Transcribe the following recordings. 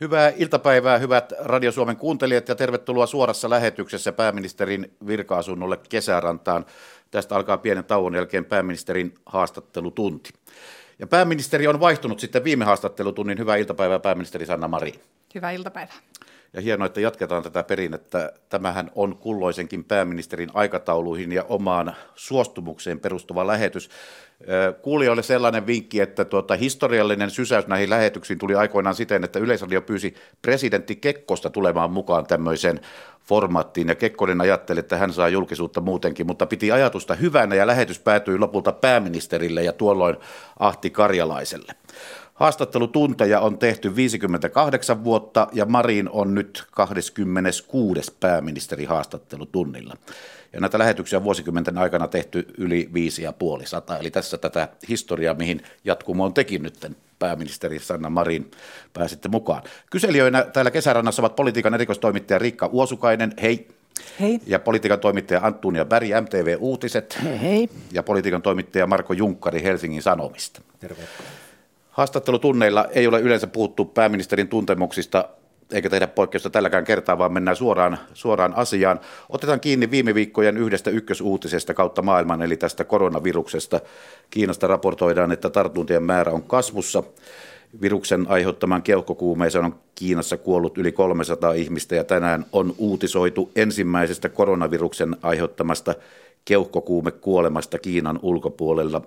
Hyvää iltapäivää, hyvät Radio Suomen kuuntelijat ja tervetuloa suorassa lähetyksessä pääministerin virka-asunnolle kesärantaan. Tästä alkaa pienen tauon jälkeen pääministerin haastattelutunti. Ja pääministeri on vaihtunut sitten viime haastattelutunnin. Hyvää iltapäivää pääministeri Sanna Marin. Hyvää iltapäivää. Ja hienoa, että jatketaan tätä perinnettä. Tämähän on kulloisenkin pääministerin aikatauluihin ja omaan suostumukseen perustuva lähetys. Kuulijoille sellainen vinkki, että tuota, historiallinen sysäys näihin lähetyksiin tuli aikoinaan siten, että Yleisradio pyysi presidentti Kekkosta tulemaan mukaan tämmöiseen formaattiin, ja Kekkonen ajatteli, että hän saa julkisuutta muutenkin, mutta piti ajatusta hyvänä, ja lähetys päätyi lopulta pääministerille ja tuolloin Ahti Karjalaiselle. Haastattelutunteja on tehty 58 vuotta ja Marin on nyt 26. pääministeri haastattelutunnilla. Ja näitä lähetyksiä on vuosikymmenten aikana tehty yli 5,5 Eli tässä tätä historiaa, mihin jatkumoon teki nyt pääministeri Sanna Marin pääsitte mukaan. Kyselijöinä täällä kesärannassa ovat politiikan erikoistoimittaja Riikka Uosukainen, hei. Hei. Ja politiikan toimittaja Antunia Berg, MTV Uutiset. Hei, hei. Ja politiikan toimittaja Marko Junkkari Helsingin Sanomista. Terve. Haastattelutunneilla ei ole yleensä puhuttu pääministerin tuntemuksista eikä tehdä poikkeusta tälläkään kertaa, vaan mennään suoraan, suoraan asiaan. Otetaan kiinni viime viikkojen yhdestä ykkösuutisesta kautta maailman, eli tästä koronaviruksesta. Kiinasta raportoidaan, että tartuntien määrä on kasvussa. Viruksen aiheuttaman keuhkokuumeeseen on Kiinassa kuollut yli 300 ihmistä ja tänään on uutisoitu ensimmäisestä koronaviruksen aiheuttamasta keuhkokuumekuolemasta Kiinan ulkopuolella.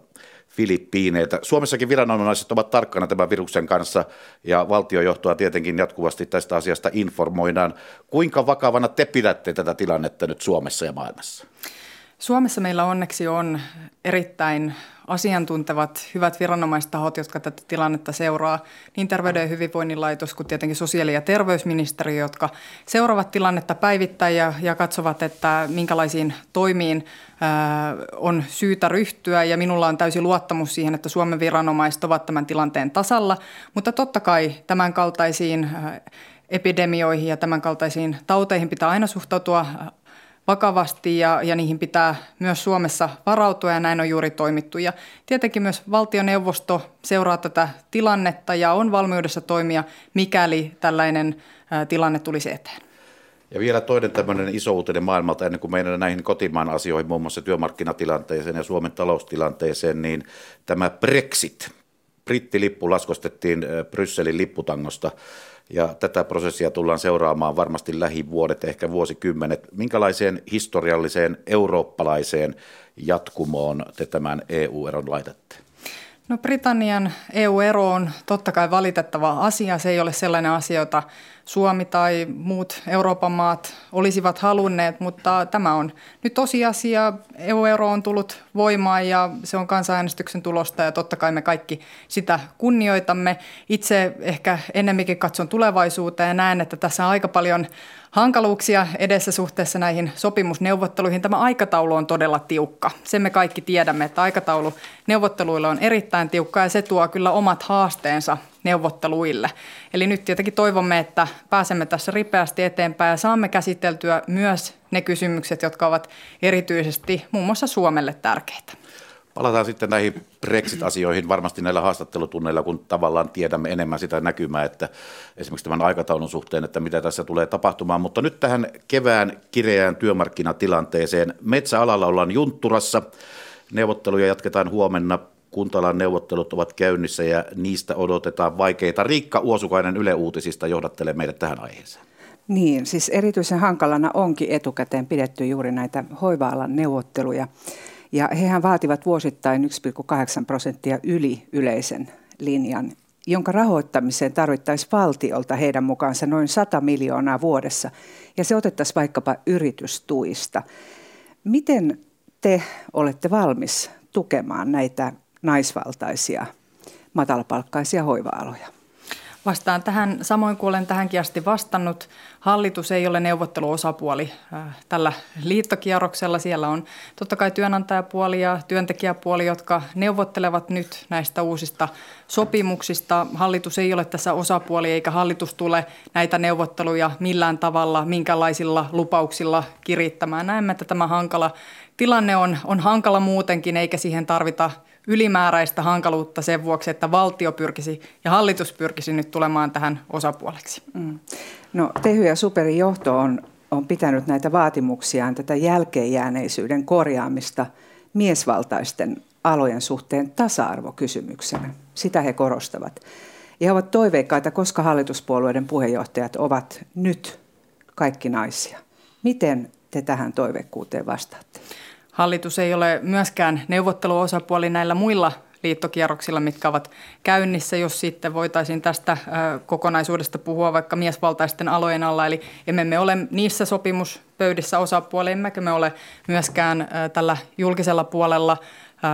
Filippiineiltä. Suomessakin viranomaiset ovat tarkkana tämän viruksen kanssa ja valtiojohtoa tietenkin jatkuvasti tästä asiasta informoidaan. Kuinka vakavana te pidätte tätä tilannetta nyt Suomessa ja maailmassa? Suomessa meillä onneksi on erittäin asiantuntevat, hyvät viranomaistahot, jotka tätä tilannetta seuraa, niin Terveyden ja hyvinvoinnin laitos kuin tietenkin sosiaali- ja terveysministeriö, jotka seuraavat tilannetta päivittäin ja, ja katsovat, että minkälaisiin toimiin ää, on syytä ryhtyä. Ja minulla on täysi luottamus siihen, että Suomen viranomaiset ovat tämän tilanteen tasalla, mutta totta kai tämän kaltaisiin epidemioihin ja tämän kaltaisiin tauteihin pitää aina suhtautua vakavasti ja, ja niihin pitää myös Suomessa varautua ja näin on juuri toimittu. Ja tietenkin myös valtioneuvosto seuraa tätä tilannetta ja on valmiudessa toimia, mikäli tällainen tilanne tulisi eteen. Ja vielä toinen tämmöinen iso uutinen maailmalta ennen kuin meidän näihin kotimaan asioihin, muun muassa työmarkkinatilanteeseen ja Suomen taloustilanteeseen, niin tämä Brexit. Brittilippu laskostettiin Brysselin lipputangosta ja tätä prosessia tullaan seuraamaan varmasti lähivuodet, ehkä vuosikymmenet. Minkälaiseen historialliseen eurooppalaiseen jatkumoon te tämän EU-eron laitatte? No Britannian EU-ero on totta kai valitettava asia. Se ei ole sellainen asia, jota Suomi tai muut Euroopan maat olisivat halunneet, mutta tämä on nyt tosiasia. EU-ero on tullut voimaan ja se on kansanäänestyksen tulosta ja totta kai me kaikki sitä kunnioitamme. Itse ehkä ennemminkin katson tulevaisuuteen ja näen, että tässä on aika paljon hankaluuksia edessä suhteessa näihin sopimusneuvotteluihin. Tämä aikataulu on todella tiukka. Sen me kaikki tiedämme, että aikataulu neuvotteluilla on erittäin tiukka ja se tuo kyllä omat haasteensa neuvotteluille. Eli nyt tietenkin toivomme, että pääsemme tässä ripeästi eteenpäin ja saamme käsiteltyä myös ne kysymykset, jotka ovat erityisesti muun muassa Suomelle tärkeitä. Palataan sitten näihin Brexit-asioihin varmasti näillä haastattelutunneilla, kun tavallaan tiedämme enemmän sitä näkymää, että esimerkiksi tämän aikataulun suhteen, että mitä tässä tulee tapahtumaan. Mutta nyt tähän kevään kireään työmarkkinatilanteeseen. Metsäalalla ollaan juntturassa. Neuvotteluja jatketaan huomenna. Kuntalan neuvottelut ovat käynnissä ja niistä odotetaan vaikeita. Riikka Uosukainen Yle Uutisista johdattelee meidät tähän aiheeseen. Niin, siis erityisen hankalana onkin etukäteen pidetty juuri näitä hoiva-alan neuvotteluja. Ja hehän vaativat vuosittain 1,8 prosenttia yli yleisen linjan, jonka rahoittamiseen tarvittaisiin valtiolta heidän mukaansa noin 100 miljoonaa vuodessa, ja se otettaisiin vaikkapa yritystuista. Miten te olette valmis tukemaan näitä naisvaltaisia matalapalkkaisia hoiva-aloja? Vastaan tähän, samoin kuin olen tähänkin asti vastannut. Hallitus ei ole neuvotteluosapuoli äh, tällä liittokierroksella. Siellä on totta kai työnantajapuoli ja työntekijäpuoli, jotka neuvottelevat nyt näistä uusista sopimuksista. Hallitus ei ole tässä osapuoli eikä hallitus tule näitä neuvotteluja millään tavalla, minkälaisilla lupauksilla kirittämään. Näemme, että tämä hankala tilanne on, on hankala muutenkin eikä siihen tarvita ylimääräistä hankaluutta sen vuoksi, että valtio pyrkisi ja hallitus pyrkisi nyt tulemaan tähän osapuoleksi. Mm. No Tehy ja Superin johto on, on pitänyt näitä vaatimuksiaan, tätä jälkeenjääneisyyden korjaamista miesvaltaisten alojen suhteen tasa-arvokysymyksenä. Sitä he korostavat. Ja he ovat toiveikkaita, koska hallituspuolueiden puheenjohtajat ovat nyt kaikki naisia. Miten te tähän toiveikkuuteen vastaatte? Hallitus ei ole myöskään neuvotteluosapuoli näillä muilla liittokierroksilla, mitkä ovat käynnissä, jos sitten voitaisiin tästä kokonaisuudesta puhua vaikka miesvaltaisten alojen alla. Eli emme me ole niissä sopimuspöydissä osapuoli, emmekä me ole myöskään tällä julkisella puolella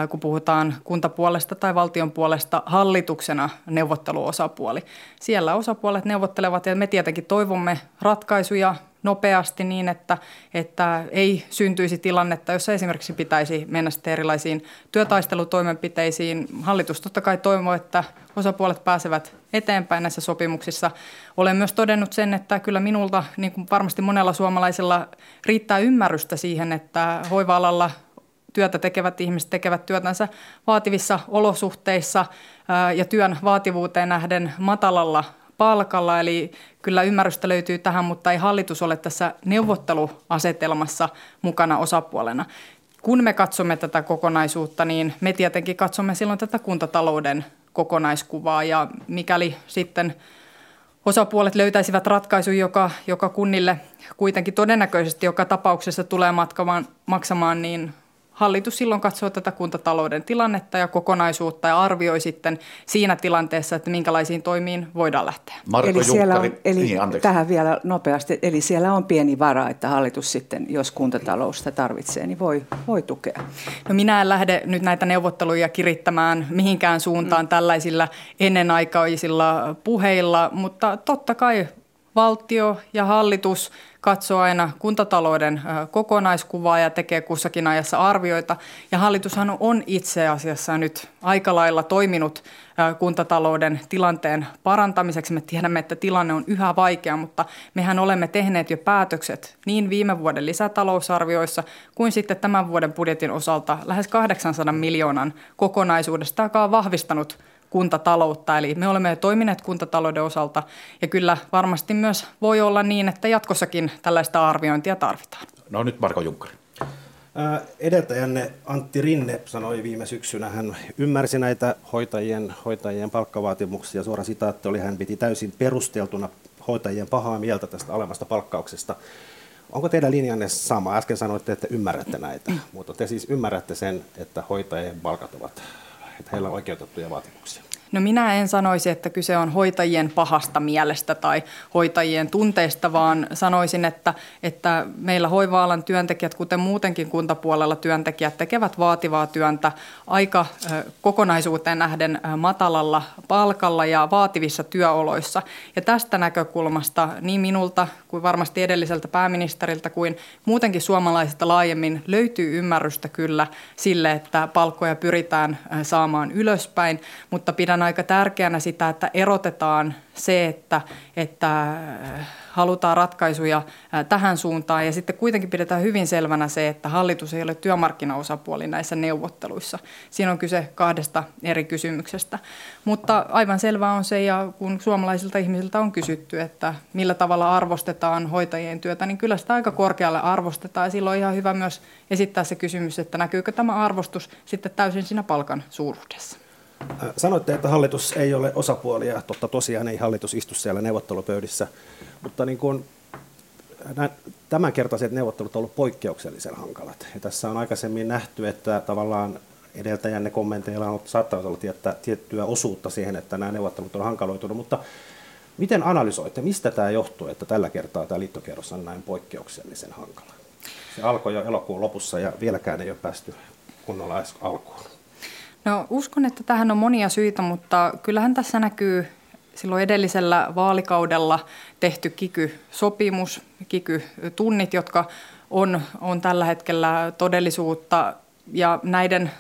kun puhutaan kuntapuolesta tai valtion puolesta hallituksena neuvotteluosapuoli. Siellä osapuolet neuvottelevat ja me tietenkin toivomme ratkaisuja nopeasti niin, että, että ei syntyisi tilannetta, jossa esimerkiksi pitäisi mennä sitten erilaisiin työtaistelutoimenpiteisiin. Hallitus totta kai toivoo, että osapuolet pääsevät eteenpäin näissä sopimuksissa. Olen myös todennut sen, että kyllä minulta, niin kuin varmasti monella suomalaisella, riittää ymmärrystä siihen, että hoiva-alalla työtä tekevät ihmiset tekevät työtänsä vaativissa olosuhteissa ja työn vaativuuteen nähden matalalla palkalla. Eli kyllä ymmärrystä löytyy tähän, mutta ei hallitus ole tässä neuvotteluasetelmassa mukana osapuolena. Kun me katsomme tätä kokonaisuutta, niin me tietenkin katsomme silloin tätä kuntatalouden kokonaiskuvaa ja mikäli sitten osapuolet löytäisivät ratkaisun, joka, joka kunnille kuitenkin todennäköisesti joka tapauksessa tulee matkamaan, maksamaan niin hallitus silloin katsoo tätä kuntatalouden tilannetta ja kokonaisuutta ja arvioi sitten siinä tilanteessa, että minkälaisiin toimiin voidaan lähteä. Marko eli siellä on, eli niin, tähän vielä nopeasti, eli siellä on pieni vara, että hallitus sitten, jos kuntatalousta tarvitsee, niin voi, voi tukea. No minä en lähde nyt näitä neuvotteluja kirittämään mihinkään suuntaan mm. tällaisilla ennenaikaisilla puheilla, mutta totta kai valtio ja hallitus katsoo aina kuntatalouden kokonaiskuvaa ja tekee kussakin ajassa arvioita. Ja hallitushan on itse asiassa nyt aika lailla toiminut kuntatalouden tilanteen parantamiseksi. Me tiedämme, että tilanne on yhä vaikea, mutta mehän olemme tehneet jo päätökset niin viime vuoden lisätalousarvioissa kuin sitten tämän vuoden budjetin osalta lähes 800 miljoonan kokonaisuudesta, joka on vahvistanut kuntataloutta. Eli me olemme toimineet kuntatalouden osalta ja kyllä varmasti myös voi olla niin, että jatkossakin tällaista arviointia tarvitaan. No nyt Marko Junkkari. Edeltäjänne Antti Rinne sanoi viime syksynä, hän ymmärsi näitä hoitajien, hoitajien palkkavaatimuksia. Suora sitaatti oli, hän piti täysin perusteltuna hoitajien pahaa mieltä tästä alemmasta palkkauksesta. Onko teidän linjanne sama? Äsken sanoitte, että ymmärrätte näitä, mutta te siis ymmärrätte sen, että hoitajien palkat ovat että heillä on oikeutettuja vaatimuksia? No minä en sanoisi, että kyse on hoitajien pahasta mielestä tai hoitajien tunteista, vaan sanoisin, että, että meillä hoiva-alan työntekijät, kuten muutenkin kuntapuolella työntekijät, tekevät vaativaa työntä aika kokonaisuuteen nähden matalalla palkalla ja vaativissa työoloissa. Ja tästä näkökulmasta niin minulta kuin varmasti edelliseltä pääministeriltä kuin muutenkin suomalaisilta laajemmin löytyy ymmärrystä kyllä sille, että palkkoja pyritään saamaan ylöspäin, mutta pidän pidän aika tärkeänä sitä, että erotetaan se, että, että äh, halutaan ratkaisuja äh, tähän suuntaan ja sitten kuitenkin pidetään hyvin selvänä se, että hallitus ei ole työmarkkinaosapuoli näissä neuvotteluissa. Siinä on kyse kahdesta eri kysymyksestä. Mutta aivan selvää on se, ja kun suomalaisilta ihmisiltä on kysytty, että millä tavalla arvostetaan hoitajien työtä, niin kyllä sitä aika korkealle arvostetaan ja silloin on ihan hyvä myös esittää se kysymys, että näkyykö tämä arvostus sitten täysin siinä palkan suuruudessa. Sanoitte, että hallitus ei ole osapuolia. Totta tosiaan ei hallitus istu siellä neuvottelupöydissä. Mutta niin kuin, tämänkertaiset neuvottelut ovat olleet poikkeuksellisen hankalat. Ja tässä on aikaisemmin nähty, että tavallaan edeltäjänne kommenteilla on saattanut olla tiettä, tiettyä osuutta siihen, että nämä neuvottelut on hankaloitunut. Mutta miten analysoitte, mistä tämä johtuu, että tällä kertaa tämä liittokierros on näin poikkeuksellisen hankala? Se alkoi jo elokuun lopussa ja vieläkään ei ole päästy kunnolla alkuun. No uskon, että tähän on monia syitä, mutta kyllähän tässä näkyy silloin edellisellä vaalikaudella tehty kiky-sopimus, kiky-tunnit, jotka on, on tällä hetkellä todellisuutta. Ja näiden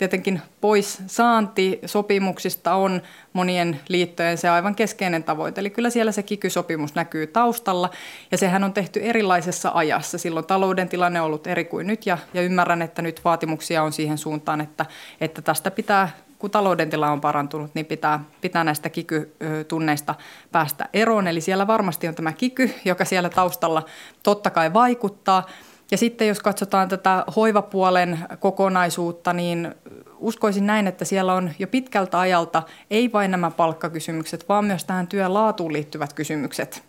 tietenkin pois saanti sopimuksista on monien liittojen se aivan keskeinen tavoite. Eli kyllä siellä se kikysopimus näkyy taustalla ja sehän on tehty erilaisessa ajassa. Silloin talouden tilanne on ollut eri kuin nyt ja, ja ymmärrän, että nyt vaatimuksia on siihen suuntaan, että, että tästä pitää kun talouden tila on parantunut, niin pitää, pitää näistä kiky-tunneista päästä eroon. Eli siellä varmasti on tämä kiky, joka siellä taustalla totta kai vaikuttaa. Ja sitten jos katsotaan tätä hoivapuolen kokonaisuutta, niin uskoisin näin, että siellä on jo pitkältä ajalta ei vain nämä palkkakysymykset, vaan myös tähän työn laatuun liittyvät kysymykset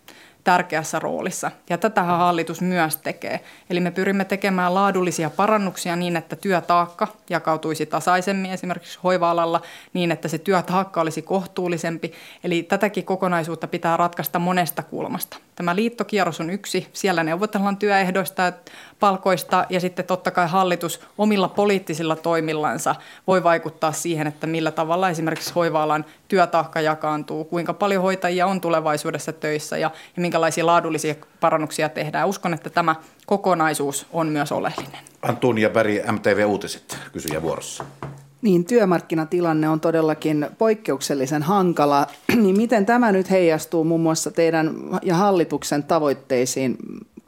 tärkeässä roolissa. Ja tätähän hallitus myös tekee. Eli me pyrimme tekemään laadullisia parannuksia niin, että työtaakka jakautuisi tasaisemmin esimerkiksi hoiva-alalla niin, että se työtaakka olisi kohtuullisempi. Eli tätäkin kokonaisuutta pitää ratkaista monesta kulmasta. Tämä liittokierros on yksi. Siellä neuvotellaan työehdoista palkoista ja sitten totta kai hallitus omilla poliittisilla toimillansa voi vaikuttaa siihen, että millä tavalla esimerkiksi hoiva-alan työtaakka jakaantuu, kuinka paljon hoitajia on tulevaisuudessa töissä ja, ja minkälaisia laadullisia parannuksia tehdään. Uskon, että tämä kokonaisuus on myös oleellinen. Antunia Berg, MTV Uutiset, kysyjä vuorossa. Niin, työmarkkinatilanne on todellakin poikkeuksellisen hankala. Niin miten tämä nyt heijastuu muun muassa teidän ja hallituksen tavoitteisiin,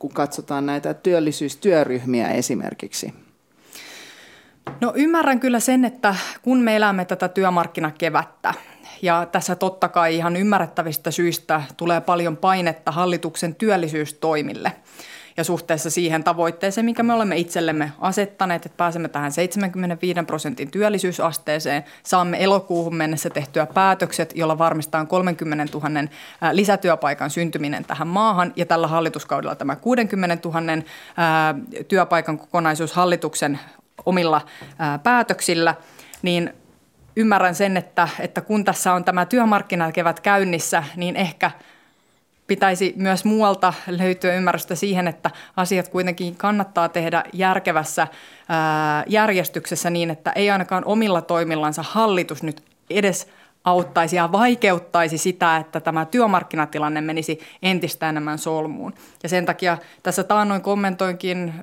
kun katsotaan näitä työllisyystyöryhmiä esimerkiksi? No ymmärrän kyllä sen, että kun me elämme tätä työmarkkinakevättä, ja tässä totta kai ihan ymmärrettävistä syistä tulee paljon painetta hallituksen työllisyystoimille – ja suhteessa siihen tavoitteeseen, mikä me olemme itsellemme asettaneet, että pääsemme tähän 75 prosentin työllisyysasteeseen, saamme elokuuhun mennessä tehtyä päätökset, jolla varmistetaan 30 000 lisätyöpaikan syntyminen tähän maahan. Ja tällä hallituskaudella tämä 60 000 työpaikan kokonaisuus hallituksen omilla päätöksillä, niin ymmärrän sen, että, että kun tässä on tämä työmarkkinakevät käynnissä, niin ehkä – pitäisi myös muualta löytyä ymmärrystä siihen, että asiat kuitenkin kannattaa tehdä järkevässä järjestyksessä niin, että ei ainakaan omilla toimillansa hallitus nyt edes auttaisi ja vaikeuttaisi sitä, että tämä työmarkkinatilanne menisi entistä enemmän solmuun. Ja sen takia tässä taannoin kommentoinkin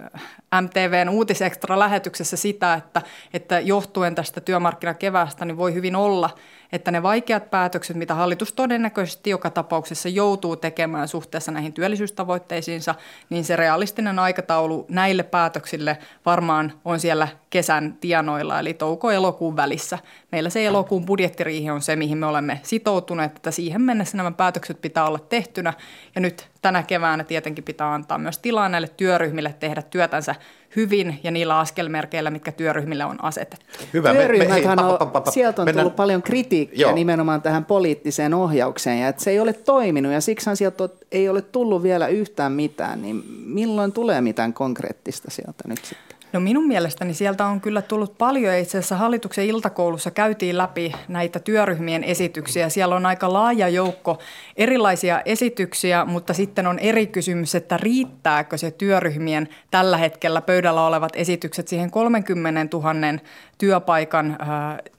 MTVn uutisekstra lähetyksessä sitä, että, että johtuen tästä työmarkkinakeväästä niin voi hyvin olla, että ne vaikeat päätökset, mitä hallitus todennäköisesti joka tapauksessa joutuu tekemään suhteessa näihin työllisyystavoitteisiinsa, niin se realistinen aikataulu näille päätöksille varmaan on siellä kesän tienoilla, eli touko-elokuun välissä. Meillä se elokuun budjettiriihi on se, mihin me olemme sitoutuneet, että siihen mennessä nämä päätökset pitää olla tehtynä, ja nyt tänä keväänä tietenkin pitää antaa myös tilaa näille työryhmille tehdä työtänsä hyvin ja niillä askelmerkeillä, mitkä työryhmille on asetettu. Hyvä. Työryhmäthän me, me, hei, on, sieltä on mennään. tullut paljon kritiikkiä Joo. nimenomaan tähän poliittiseen ohjaukseen ja että se ei ole toiminut ja siksi sieltä ei ole tullut vielä yhtään mitään, niin milloin tulee mitään konkreettista sieltä nyt sitten? No minun mielestäni sieltä on kyllä tullut paljon. Itse asiassa hallituksen iltakoulussa käytiin läpi näitä työryhmien esityksiä. Siellä on aika laaja joukko erilaisia esityksiä, mutta sitten on eri kysymys, että riittääkö se työryhmien tällä hetkellä pöydällä olevat esitykset siihen 30 000 työpaikan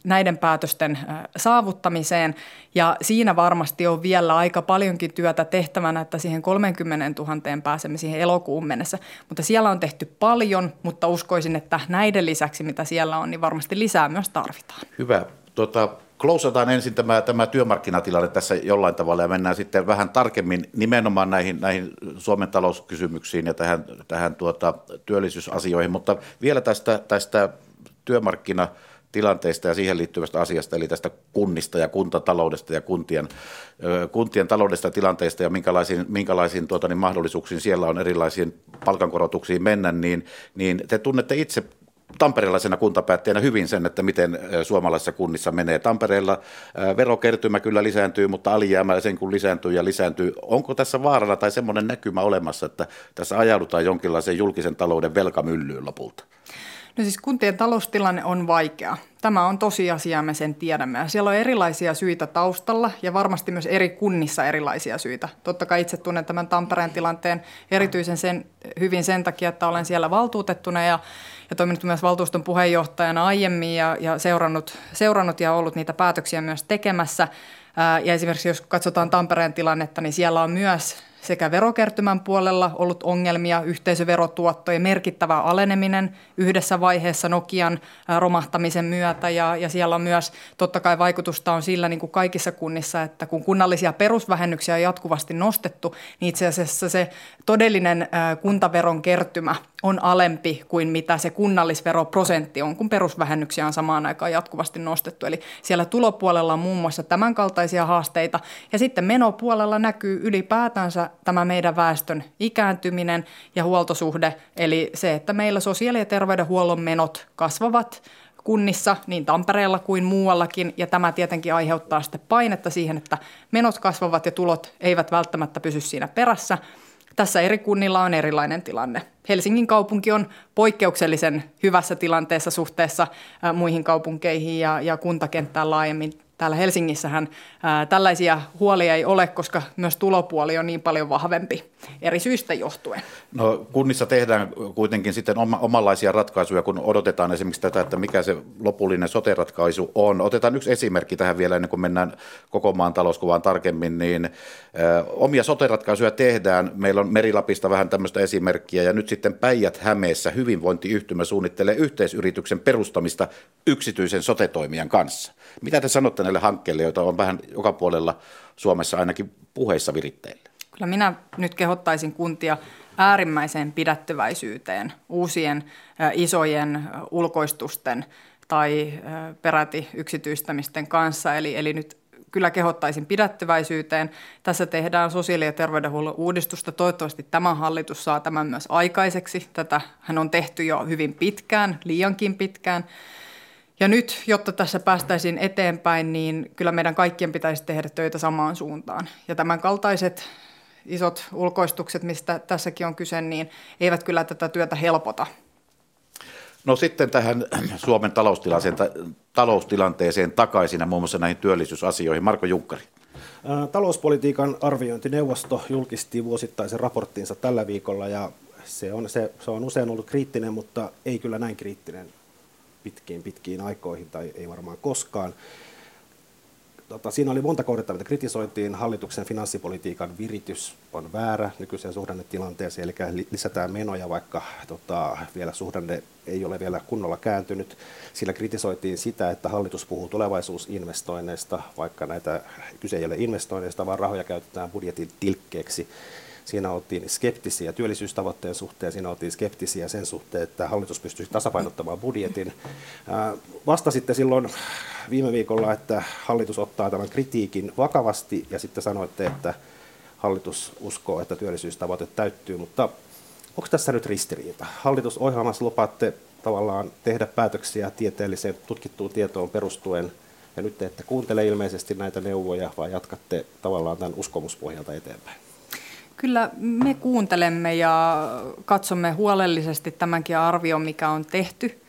näiden päätösten saavuttamiseen. Ja siinä varmasti on vielä aika paljonkin työtä tehtävänä, että siihen 30 000 pääsemme siihen elokuun mennessä. Mutta siellä on tehty paljon, mutta uskoisin, että näiden lisäksi, mitä siellä on, niin varmasti lisää myös tarvitaan. Hyvä. Tuota, Klousataan ensin tämä, tämä työmarkkinatilanne tässä jollain tavalla ja mennään sitten vähän tarkemmin nimenomaan näihin, näihin Suomen talouskysymyksiin ja tähän, tähän tuota, työllisyysasioihin. Mutta vielä tästä, tästä työmarkkina tilanteesta ja siihen liittyvästä asiasta, eli tästä kunnista ja kuntataloudesta ja kuntien, kuntien taloudesta ja tilanteesta ja minkälaisiin, minkälaisiin tuota, niin mahdollisuuksiin siellä on erilaisiin palkankorotuksiin mennä, niin, niin te tunnette itse tamperelaisena kuntapäättäjänä hyvin sen, että miten suomalaisissa kunnissa menee. Tampereella verokertymä kyllä lisääntyy, mutta alijäämä sen kun lisääntyy ja lisääntyy. Onko tässä vaarana tai semmoinen näkymä olemassa, että tässä ajaudutaan jonkinlaiseen julkisen talouden velkamyllyyn lopulta? No siis kuntien taloustilanne on vaikea. Tämä on tosiasia, me sen tiedämme. Ja siellä on erilaisia syitä taustalla ja varmasti myös eri kunnissa erilaisia syitä. Totta kai itse tunnen tämän Tampereen tilanteen erityisen sen, hyvin sen takia, että olen siellä valtuutettuna ja, ja toiminut myös valtuuston puheenjohtajana aiemmin ja, ja seurannut, seurannut ja ollut niitä päätöksiä myös tekemässä. Ja esimerkiksi jos katsotaan Tampereen tilannetta, niin siellä on myös sekä verokertymän puolella ollut ongelmia, yhteisöverotuottojen merkittävä aleneminen yhdessä vaiheessa Nokian romahtamisen myötä. Ja, ja siellä on myös totta kai vaikutusta on sillä niin kuin kaikissa kunnissa, että kun kunnallisia perusvähennyksiä on jatkuvasti nostettu, niin itse asiassa se todellinen kuntaveron kertymä on alempi kuin mitä se kunnallisveroprosentti on, kun perusvähennyksiä on samaan aikaan jatkuvasti nostettu. Eli siellä tulopuolella on muun muassa tämänkaltaisia haasteita. Ja sitten menopuolella näkyy ylipäätänsä tämä meidän väestön ikääntyminen ja huoltosuhde, eli se, että meillä sosiaali- ja terveydenhuollon menot kasvavat kunnissa, niin Tampereella kuin muuallakin, ja tämä tietenkin aiheuttaa sitten painetta siihen, että menot kasvavat ja tulot eivät välttämättä pysy siinä perässä. Tässä eri kunnilla on erilainen tilanne. Helsingin kaupunki on poikkeuksellisen hyvässä tilanteessa suhteessa muihin kaupunkeihin ja, ja kuntakenttään laajemmin täällä Helsingissähän ää, tällaisia huolia ei ole, koska myös tulopuoli on niin paljon vahvempi eri syistä johtuen. No kunnissa tehdään kuitenkin sitten oma, omanlaisia ratkaisuja, kun odotetaan esimerkiksi tätä, että mikä se lopullinen sote-ratkaisu on. Otetaan yksi esimerkki tähän vielä ennen kuin mennään koko maan talouskuvaan tarkemmin, niin ä, omia sote-ratkaisuja tehdään. Meillä on Merilapista vähän tämmöistä esimerkkiä ja nyt sitten Päijät-Hämeessä hyvinvointiyhtymä suunnittelee yhteisyrityksen perustamista yksityisen sote-toimijan kanssa. Mitä te sanotte näille hankkeille, joita on vähän joka puolella Suomessa ainakin puheissa viritteillä? Kyllä minä nyt kehottaisin kuntia äärimmäiseen pidättyväisyyteen uusien isojen ulkoistusten tai peräti yksityistämisten kanssa. Eli, eli nyt kyllä kehottaisin pidättyväisyyteen. Tässä tehdään sosiaali- ja terveydenhuollon uudistusta. Toivottavasti tämä hallitus saa tämän myös aikaiseksi. Tätä hän on tehty jo hyvin pitkään, liiankin pitkään. Ja nyt, jotta tässä päästäisiin eteenpäin, niin kyllä meidän kaikkien pitäisi tehdä töitä samaan suuntaan. Ja tämän kaltaiset isot ulkoistukset, mistä tässäkin on kyse, niin eivät kyllä tätä työtä helpota. No sitten tähän Suomen taloustilanteeseen takaisin ja muun muassa näihin työllisyysasioihin. Marko Junkkari. Talouspolitiikan arviointineuvosto julkisti vuosittaisen raporttinsa tällä viikolla ja se on, se, se on usein ollut kriittinen, mutta ei kyllä näin kriittinen pitkiin pitkiin aikoihin tai ei varmaan koskaan. Tota, siinä oli monta kohdetta, mitä kritisoitiin. Hallituksen finanssipolitiikan viritys on väärä nykyiseen suhdannetilanteeseen, eli lisätään menoja, vaikka tota, vielä suhdanne ei ole vielä kunnolla kääntynyt. Sillä kritisoitiin sitä, että hallitus puhuu tulevaisuusinvestoinneista, vaikka näitä kyse ei ole investoinneista, vaan rahoja käytetään budjetin tilkkeeksi. Siinä oltiin skeptisiä työllisyystavoitteen suhteen, siinä oltiin skeptisiä sen suhteen, että hallitus pystyisi tasapainottamaan budjetin. Vastasitte silloin viime viikolla, että hallitus ottaa tämän kritiikin vakavasti ja sitten sanoitte, että hallitus uskoo, että työllisyystavoite täyttyy, mutta onko tässä nyt ristiriita? Hallitusohjelmassa lupaatte tavallaan tehdä päätöksiä tieteelliseen tutkittuun tietoon perustuen, ja nyt te ette kuuntele ilmeisesti näitä neuvoja, vaan jatkatte tavallaan tämän uskomuspohjalta eteenpäin. Kyllä me kuuntelemme ja katsomme huolellisesti tämänkin arvion, mikä on tehty.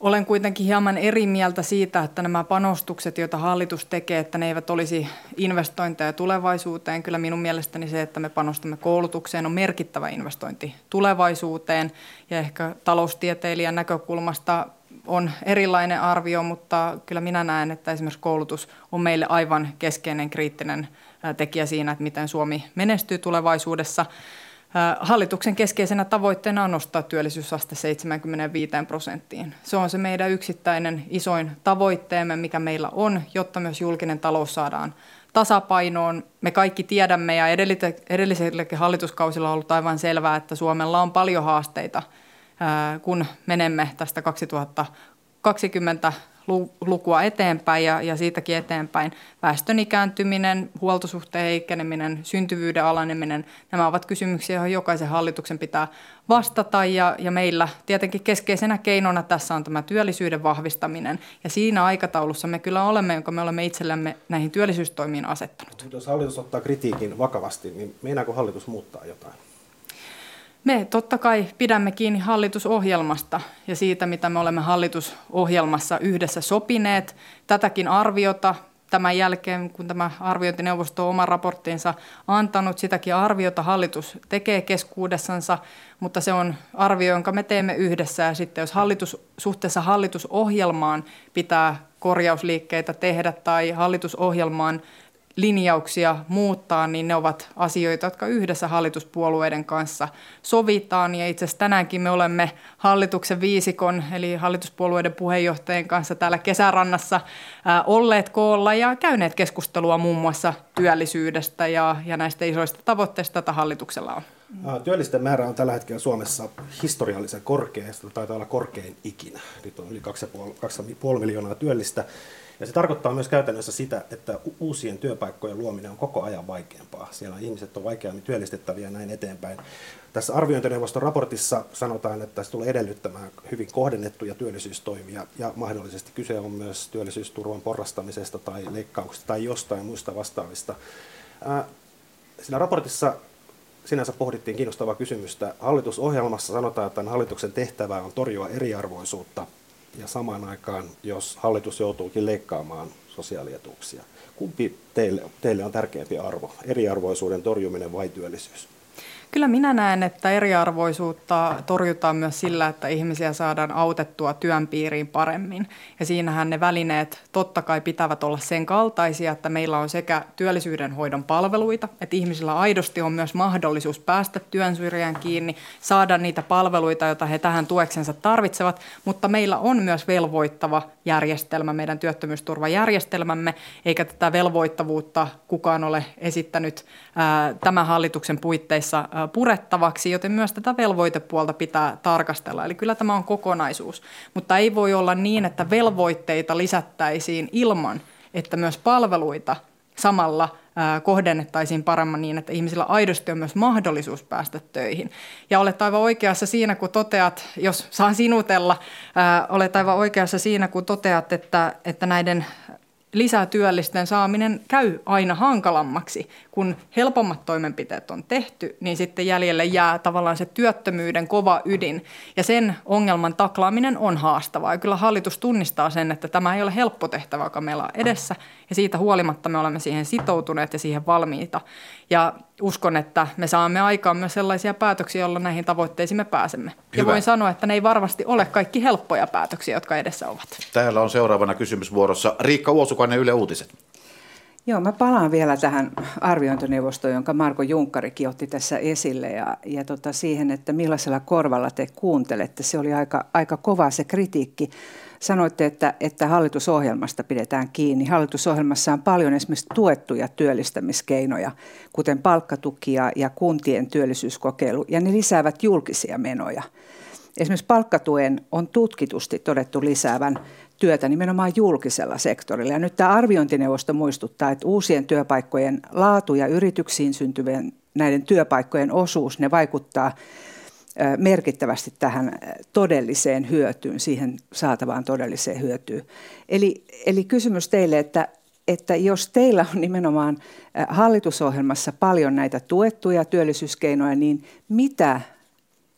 Olen kuitenkin hieman eri mieltä siitä, että nämä panostukset, joita hallitus tekee, että ne eivät olisi investointeja tulevaisuuteen. Kyllä minun mielestäni se, että me panostamme koulutukseen, on merkittävä investointi tulevaisuuteen. Ja ehkä taloustieteilijän näkökulmasta on erilainen arvio, mutta kyllä minä näen, että esimerkiksi koulutus on meille aivan keskeinen kriittinen tekijä siinä, että miten Suomi menestyy tulevaisuudessa. Hallituksen keskeisenä tavoitteena on nostaa työllisyysaste 75 prosenttiin. Se on se meidän yksittäinen isoin tavoitteemme, mikä meillä on, jotta myös julkinen talous saadaan tasapainoon. Me kaikki tiedämme ja edelliselläkin hallituskausilla on ollut aivan selvää, että Suomella on paljon haasteita, kun menemme tästä 2020 lukua eteenpäin ja, ja siitäkin eteenpäin. Väestön ikääntyminen, huoltosuhteen heikkeneminen, syntyvyyden alaneminen, nämä ovat kysymyksiä, joihin jokaisen hallituksen pitää vastata ja, ja meillä tietenkin keskeisenä keinona tässä on tämä työllisyyden vahvistaminen ja siinä aikataulussa me kyllä olemme, jonka me olemme itsellemme näihin työllisyystoimiin asettanut. Jos hallitus ottaa kritiikin vakavasti, niin meinaako hallitus muuttaa jotain? Me totta kai pidämme kiinni hallitusohjelmasta ja siitä, mitä me olemme hallitusohjelmassa yhdessä sopineet. Tätäkin arviota tämän jälkeen, kun tämä arviointineuvosto on oman raporttinsa antanut, sitäkin arviota hallitus tekee keskuudessansa, mutta se on arvio, jonka me teemme yhdessä. Ja sitten jos hallitus, suhteessa hallitusohjelmaan pitää korjausliikkeitä tehdä tai hallitusohjelmaan linjauksia muuttaa, niin ne ovat asioita, jotka yhdessä hallituspuolueiden kanssa sovitaan. Ja itse asiassa tänäänkin me olemme hallituksen viisikon, eli hallituspuolueiden puheenjohtajien kanssa täällä kesärannassa ää, olleet koolla ja käyneet keskustelua muun muassa työllisyydestä ja, ja näistä isoista tavoitteista, joita hallituksella on. Työllisten määrä on tällä hetkellä Suomessa historiallisen korkea, sitä taitaa olla korkein ikinä. Nyt on yli 2,5 miljoonaa työllistä. Ja se tarkoittaa myös käytännössä sitä, että uusien työpaikkojen luominen on koko ajan vaikeampaa. Siellä ihmiset on vaikeammin työllistettäviä ja näin eteenpäin. Tässä arviointineuvoston raportissa sanotaan, että se tulee edellyttämään hyvin kohdennettuja työllisyystoimia ja mahdollisesti kyse on myös työllisyysturvan porrastamisesta tai leikkauksesta tai jostain muista vastaavista. Siinä raportissa sinänsä pohdittiin kiinnostavaa kysymystä. Hallitusohjelmassa sanotaan, että hallituksen tehtävä on torjua eriarvoisuutta ja samaan aikaan, jos hallitus joutuukin leikkaamaan sosiaalietuuksia. Kumpi teille, teille on tärkeämpi arvo, eriarvoisuuden torjuminen vai työllisyys? Kyllä minä näen, että eriarvoisuutta torjutaan myös sillä, että ihmisiä saadaan autettua työn piiriin paremmin. Ja siinähän ne välineet totta kai pitävät olla sen kaltaisia, että meillä on sekä työllisyyden hoidon palveluita, että ihmisillä aidosti on myös mahdollisuus päästä työn syrjään kiinni, saada niitä palveluita, joita he tähän tueksensa tarvitsevat, mutta meillä on myös velvoittava järjestelmä, meidän työttömyysturvajärjestelmämme, eikä tätä velvoittavuutta kukaan ole esittänyt tämän hallituksen puitteissa purettavaksi, joten myös tätä velvoitepuolta pitää tarkastella. Eli kyllä tämä on kokonaisuus, mutta ei voi olla niin, että velvoitteita lisättäisiin ilman, että myös palveluita samalla kohdennettaisiin paremmin niin, että ihmisillä aidosti on myös mahdollisuus päästä töihin. Ja olet aivan oikeassa siinä, kun toteat, jos saan sinutella, olet aivan oikeassa siinä, kun toteat, että, että näiden lisätyöllisten saaminen käy aina hankalammaksi. Kun helpommat toimenpiteet on tehty, niin sitten jäljelle jää tavallaan se työttömyyden kova ydin. Ja sen ongelman taklaaminen on haastavaa. Ja kyllä hallitus tunnistaa sen, että tämä ei ole helppo tehtävä, joka meillä on edessä. Ja siitä huolimatta me olemme siihen sitoutuneet ja siihen valmiita. Ja uskon, että me saamme aikaan myös sellaisia päätöksiä, joilla näihin tavoitteisiin me pääsemme. Hyvä. Ja voin sanoa, että ne ei varmasti ole kaikki helppoja päätöksiä, jotka edessä ovat. Täällä on seuraavana kysymysvuorossa Riikka Uosukainen Yle Uutiset. Joo, mä palaan vielä tähän arviointineuvostoon, jonka Marko Junkkarikin otti tässä esille ja, ja tota siihen, että millaisella korvalla te kuuntelette. Se oli aika, aika kova se kritiikki. Sanoitte, että, että hallitusohjelmasta pidetään kiinni. Hallitusohjelmassa on paljon esimerkiksi tuettuja työllistämiskeinoja, kuten palkkatukia ja kuntien työllisyyskokeilu, ja ne lisäävät julkisia menoja. Esimerkiksi palkkatuen on tutkitusti todettu lisäävän työtä nimenomaan julkisella sektorilla. Ja nyt tämä arviointineuvosto muistuttaa, että uusien työpaikkojen laatu ja yrityksiin syntyvien näiden työpaikkojen osuus, ne vaikuttaa merkittävästi tähän todelliseen hyötyyn, siihen saatavaan todelliseen hyötyyn. Eli, eli kysymys teille, että, että jos teillä on nimenomaan hallitusohjelmassa paljon näitä tuettuja työllisyyskeinoja, niin mitä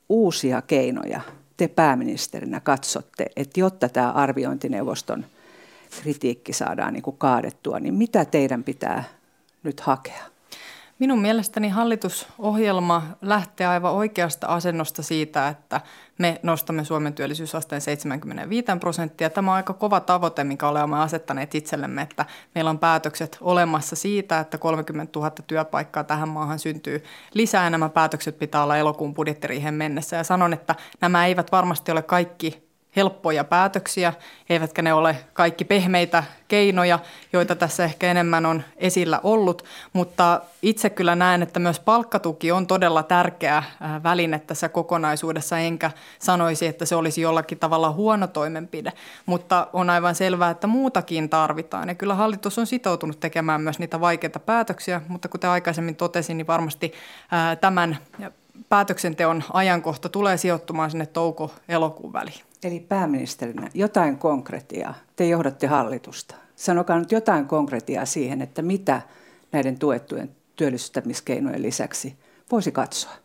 uusia keinoja te pääministerinä katsotte, että jotta tämä arviointineuvoston kritiikki saadaan niin kuin kaadettua, niin mitä teidän pitää nyt hakea? Minun mielestäni hallitusohjelma lähtee aivan oikeasta asennosta siitä, että me nostamme Suomen työllisyysasteen 75 prosenttia. Tämä on aika kova tavoite, mikä olemme asettaneet itsellemme, että meillä on päätökset olemassa siitä, että 30 000 työpaikkaa tähän maahan syntyy lisää. Nämä päätökset pitää olla elokuun budjettiriihen mennessä. Ja sanon, että nämä eivät varmasti ole kaikki helppoja päätöksiä, eivätkä ne ole kaikki pehmeitä keinoja, joita tässä ehkä enemmän on esillä ollut, mutta itse kyllä näen, että myös palkkatuki on todella tärkeä äh, väline tässä kokonaisuudessa, enkä sanoisi, että se olisi jollakin tavalla huono toimenpide, mutta on aivan selvää, että muutakin tarvitaan. Ja kyllä hallitus on sitoutunut tekemään myös niitä vaikeita päätöksiä, mutta kuten aikaisemmin totesin, niin varmasti äh, tämän päätöksenteon ajankohta tulee sijoittumaan sinne touko-elokuun väliin. Eli pääministerinä jotain konkretiaa. Te johdatte hallitusta. Sanokaa nyt jotain konkretiaa siihen, että mitä näiden tuettujen työllistämiskeinojen lisäksi voisi katsoa.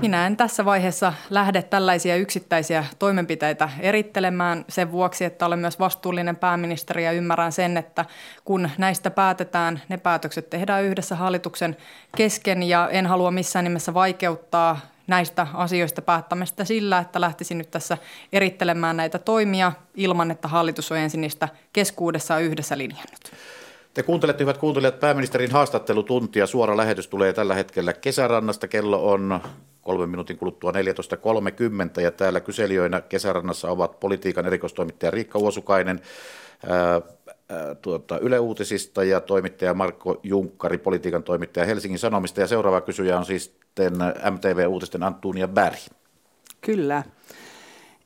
Minä en tässä vaiheessa lähde tällaisia yksittäisiä toimenpiteitä erittelemään sen vuoksi, että olen myös vastuullinen pääministeri ja ymmärrän sen, että kun näistä päätetään, ne päätökset tehdään yhdessä hallituksen kesken ja en halua missään nimessä vaikeuttaa näistä asioista päättämistä sillä, että lähtisin nyt tässä erittelemään näitä toimia ilman, että hallitus on ensin niistä keskuudessaan yhdessä linjannut. Te kuuntelette, hyvät kuuntelijat, pääministerin haastattelutunti ja suora lähetys tulee tällä hetkellä kesärannasta. Kello on kolmen minuutin kuluttua 14.30 ja täällä kyselijöinä kesärannassa ovat politiikan erikoistoimittaja Riikka Uosukainen, ää, ää, tuota, Yle Uutisista ja toimittaja Marko Junkkari, politiikan toimittaja Helsingin Sanomista. Ja seuraava kysyjä on siis MTV Uutisten Antunia Berg. Kyllä.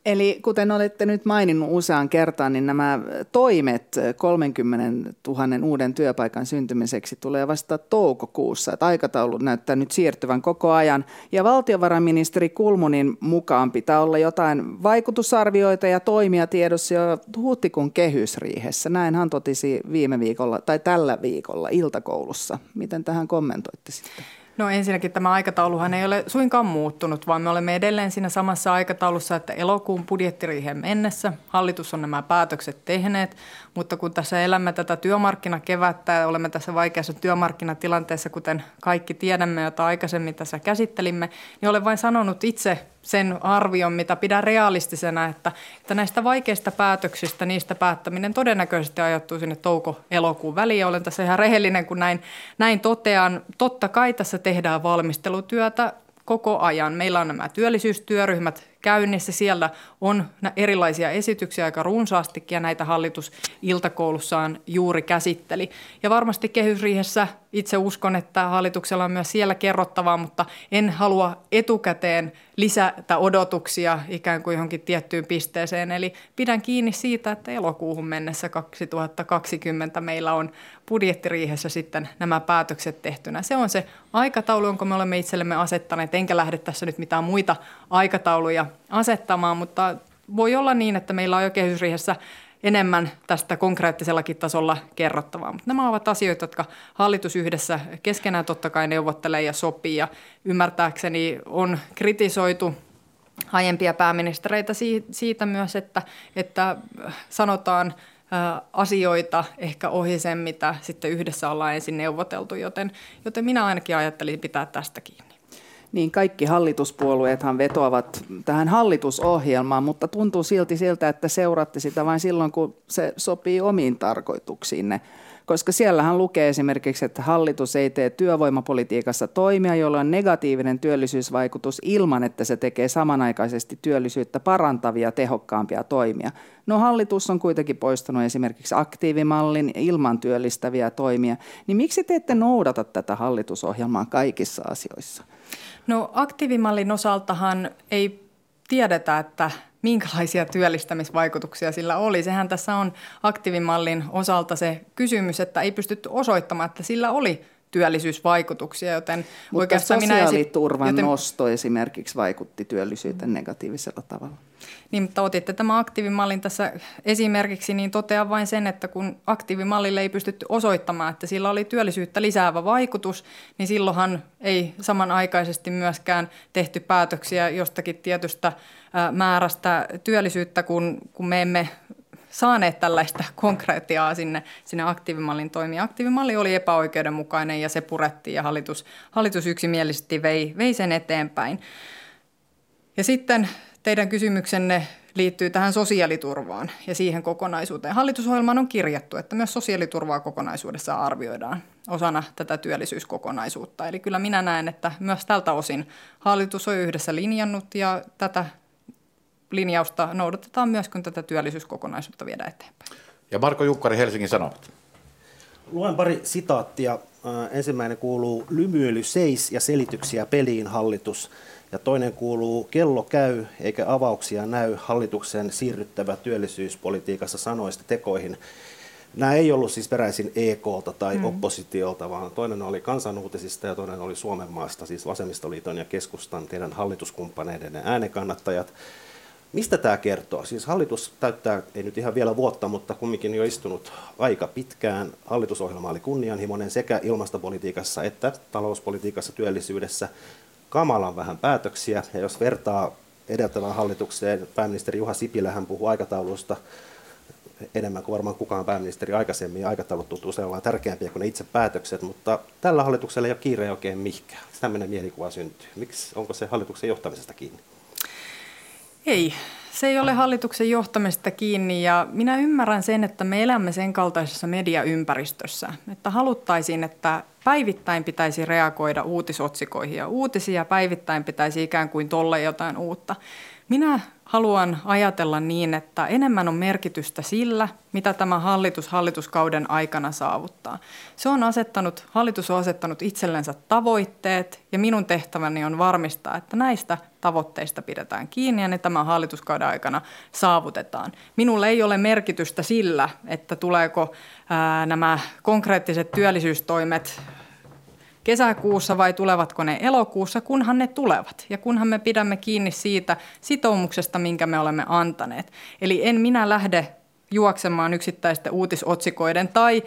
Eli kuten olette nyt maininnut useaan kertaan, niin nämä toimet 30 000 uuden työpaikan syntymiseksi tulee vasta toukokuussa. Että aikataulu näyttää nyt siirtyvän koko ajan. Ja valtiovarainministeri Kulmunin mukaan pitää olla jotain vaikutusarvioita ja toimia tiedossa jo huhtikuun kehysriihessä. Näin hän totisi viime viikolla tai tällä viikolla iltakoulussa. Miten tähän kommentoitte sitten? No ensinnäkin tämä aikatauluhan ei ole suinkaan muuttunut, vaan me olemme edelleen siinä samassa aikataulussa, että elokuun budjettiriiheen mennessä hallitus on nämä päätökset tehneet, mutta kun tässä elämme tätä työmarkkinakevättä ja olemme tässä vaikeassa työmarkkinatilanteessa, kuten kaikki tiedämme, jota aikaisemmin tässä käsittelimme, niin olen vain sanonut itse sen arvion, mitä pidän realistisena, että, että näistä vaikeista päätöksistä, niistä päättäminen todennäköisesti ajoittuu sinne touko-elokuun väliin. Olen tässä ihan rehellinen, kun näin, näin totean. Totta kai tässä tehdään valmistelutyötä koko ajan. Meillä on nämä työllisyystyöryhmät käynnissä. Siellä on erilaisia esityksiä aika runsaastikin ja näitä hallitus iltakoulussaan juuri käsitteli. Ja varmasti kehysriihessä itse uskon, että hallituksella on myös siellä kerrottavaa, mutta en halua etukäteen lisätä odotuksia ikään kuin johonkin tiettyyn pisteeseen. Eli pidän kiinni siitä, että elokuuhun mennessä 2020 meillä on budjettiriihessä sitten nämä päätökset tehtynä. Se on se aikataulu, jonka me olemme itsellemme asettaneet, enkä lähde tässä nyt mitään muita aikatauluja asettamaan, mutta voi olla niin, että meillä on jo kehysriihessä enemmän tästä konkreettisellakin tasolla kerrottavaa. Mutta nämä ovat asioita, jotka hallitus yhdessä keskenään totta kai neuvottelee ja sopii. Ja ymmärtääkseni on kritisoitu aiempia pääministereitä siitä myös, että, että sanotaan asioita ehkä ohi sen, mitä sitten yhdessä ollaan ensin neuvoteltu, joten, joten minä ainakin ajattelin pitää tästä kiinni niin kaikki hallituspuolueethan vetoavat tähän hallitusohjelmaan, mutta tuntuu silti siltä, että seuraatte sitä vain silloin, kun se sopii omiin tarkoituksiinne. Koska siellähän lukee esimerkiksi, että hallitus ei tee työvoimapolitiikassa toimia, jolla on negatiivinen työllisyysvaikutus ilman, että se tekee samanaikaisesti työllisyyttä parantavia, tehokkaampia toimia. No hallitus on kuitenkin poistanut esimerkiksi aktiivimallin ilman työllistäviä toimia. Niin miksi te ette noudata tätä hallitusohjelmaa kaikissa asioissa? No aktiivimallin osaltahan ei tiedetä, että minkälaisia työllistämisvaikutuksia sillä oli. Sehän tässä on aktiivimallin osalta se kysymys, että ei pystytty osoittamaan, että sillä oli työllisyysvaikutuksia, joten Mutta oikeastaan sosiaaliturvan minä esi- joten... nosto esimerkiksi vaikutti työllisyyteen negatiivisella tavalla. Niin, mutta otitte tämä aktiivimallin tässä esimerkiksi, niin totean vain sen, että kun aktiivimallille ei pystytty osoittamaan, että sillä oli työllisyyttä lisäävä vaikutus, niin silloinhan ei samanaikaisesti myöskään tehty päätöksiä jostakin tietystä määrästä työllisyyttä, kun, kun me emme saaneet tällaista konkreettiaa sinne, sinne aktiivimallin toimia. Aktiivimalli oli epäoikeudenmukainen ja se purettiin ja hallitus, hallitus yksimielisesti vei, vei sen eteenpäin. Ja sitten teidän kysymyksenne liittyy tähän sosiaaliturvaan ja siihen kokonaisuuteen. Hallitusohjelmaan on kirjattu, että myös sosiaaliturvaa kokonaisuudessa arvioidaan osana tätä työllisyyskokonaisuutta. Eli kyllä minä näen, että myös tältä osin hallitus on yhdessä linjannut ja tätä linjausta noudatetaan myös, kun tätä työllisyyskokonaisuutta viedään eteenpäin. Ja Marko Jukkari, Helsingin Sanomat. Luen pari sitaattia. Ensimmäinen kuuluu lymyily seis ja selityksiä peliin hallitus. Ja toinen kuuluu kello käy eikä avauksia näy hallituksen siirryttävä työllisyyspolitiikassa sanoista tekoihin. Nämä ei ollut siis peräisin EKlta tai mm. oppositiolta, vaan toinen oli kansanuutisista ja toinen oli Suomen maasta, siis Vasemmistoliiton ja keskustan, teidän hallituskumppaneiden äänekannattajat. Mistä tämä kertoo? Siis hallitus täyttää, ei nyt ihan vielä vuotta, mutta kumminkin jo istunut aika pitkään. Hallitusohjelma oli kunnianhimoinen sekä ilmastopolitiikassa että talouspolitiikassa, työllisyydessä. Kamalan vähän päätöksiä, ja jos vertaa edeltävään hallitukseen, pääministeri Juha Sipilä hän puhuu aikataulusta enemmän kuin varmaan kukaan pääministeri aikaisemmin. Aikataulut tuntuu sellainen tärkeämpiä kuin ne itse päätökset, mutta tällä hallituksella ei ole kiire oikein mihinkään. Tämmöinen mielikuva syntyy. Miksi? Onko se hallituksen johtamisesta kiinni? Ei, se ei ole hallituksen johtamista kiinni ja minä ymmärrän sen, että me elämme sen kaltaisessa mediaympäristössä, että haluttaisiin, että päivittäin pitäisi reagoida uutisotsikoihin ja uutisia päivittäin pitäisi ikään kuin tolle jotain uutta. Minä haluan ajatella niin, että enemmän on merkitystä sillä, mitä tämä hallitus hallituskauden aikana saavuttaa. Se on asettanut, hallitus on asettanut itsellensä tavoitteet ja minun tehtäväni on varmistaa, että näistä tavoitteista pidetään kiinni ja ne tämän hallituskauden aikana saavutetaan. Minulle ei ole merkitystä sillä, että tuleeko ää, nämä konkreettiset työllisyystoimet kesäkuussa vai tulevatko ne elokuussa, kunhan ne tulevat ja kunhan me pidämme kiinni siitä sitoumuksesta, minkä me olemme antaneet. Eli en minä lähde juoksemaan yksittäisten uutisotsikoiden tai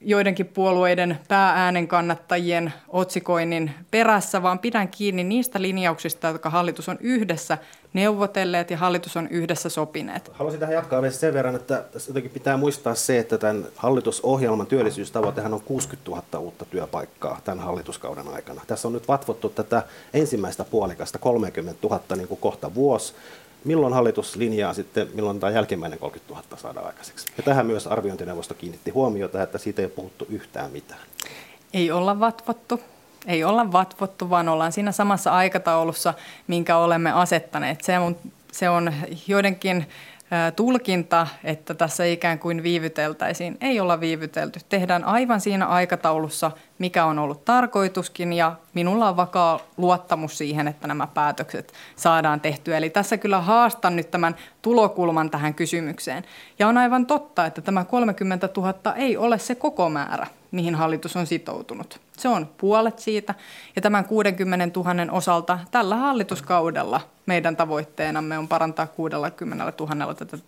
joidenkin puolueiden päääänen kannattajien otsikoinnin perässä, vaan pidän kiinni niistä linjauksista, jotka hallitus on yhdessä neuvotelleet ja hallitus on yhdessä sopineet. Haluaisin tähän jatkaa vielä sen verran, että jotenkin pitää muistaa se, että tämän hallitusohjelman työllisyystavoitehan on 60 000 uutta työpaikkaa tämän hallituskauden aikana. Tässä on nyt vatvottu tätä ensimmäistä puolikasta 30 000 niin kuin kohta vuosi milloin hallitus linjaa sitten, milloin tämä jälkimmäinen 30 000 saadaan aikaiseksi. Ja tähän myös arviointineuvosto kiinnitti huomiota, että siitä ei puhuttu yhtään mitään. Ei olla vatvottu. Ei olla vatvottu, vaan ollaan siinä samassa aikataulussa, minkä olemme asettaneet. Se on, se on joidenkin tulkinta, että tässä ikään kuin viivyteltäisiin. Ei olla viivytelty. Tehdään aivan siinä aikataulussa, mikä on ollut tarkoituskin ja minulla on vakaa luottamus siihen, että nämä päätökset saadaan tehtyä. Eli tässä kyllä haastan nyt tämän tulokulman tähän kysymykseen. Ja on aivan totta, että tämä 30 000 ei ole se koko määrä, mihin hallitus on sitoutunut. Se on puolet siitä ja tämän 60 000 osalta tällä hallituskaudella meidän tavoitteenamme on parantaa 60 000 tätä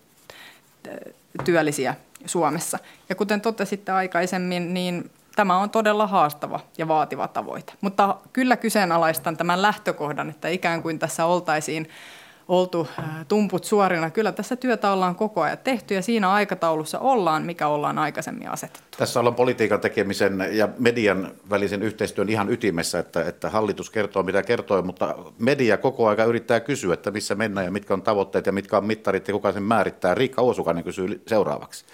työllisiä Suomessa. Ja kuten totesitte aikaisemmin, niin tämä on todella haastava ja vaativa tavoite. Mutta kyllä kyseenalaistan tämän lähtökohdan, että ikään kuin tässä oltaisiin oltu tumput suorina. Kyllä tässä työtä ollaan koko ajan tehty ja siinä aikataulussa ollaan, mikä ollaan aikaisemmin asetettu. Tässä ollaan politiikan tekemisen ja median välisen yhteistyön ihan ytimessä, että, että hallitus kertoo mitä kertoo, mutta media koko ajan yrittää kysyä, että missä mennään ja mitkä on tavoitteet ja mitkä on mittarit ja kuka sen määrittää. Riikka Uosukainen kysyy seuraavaksi.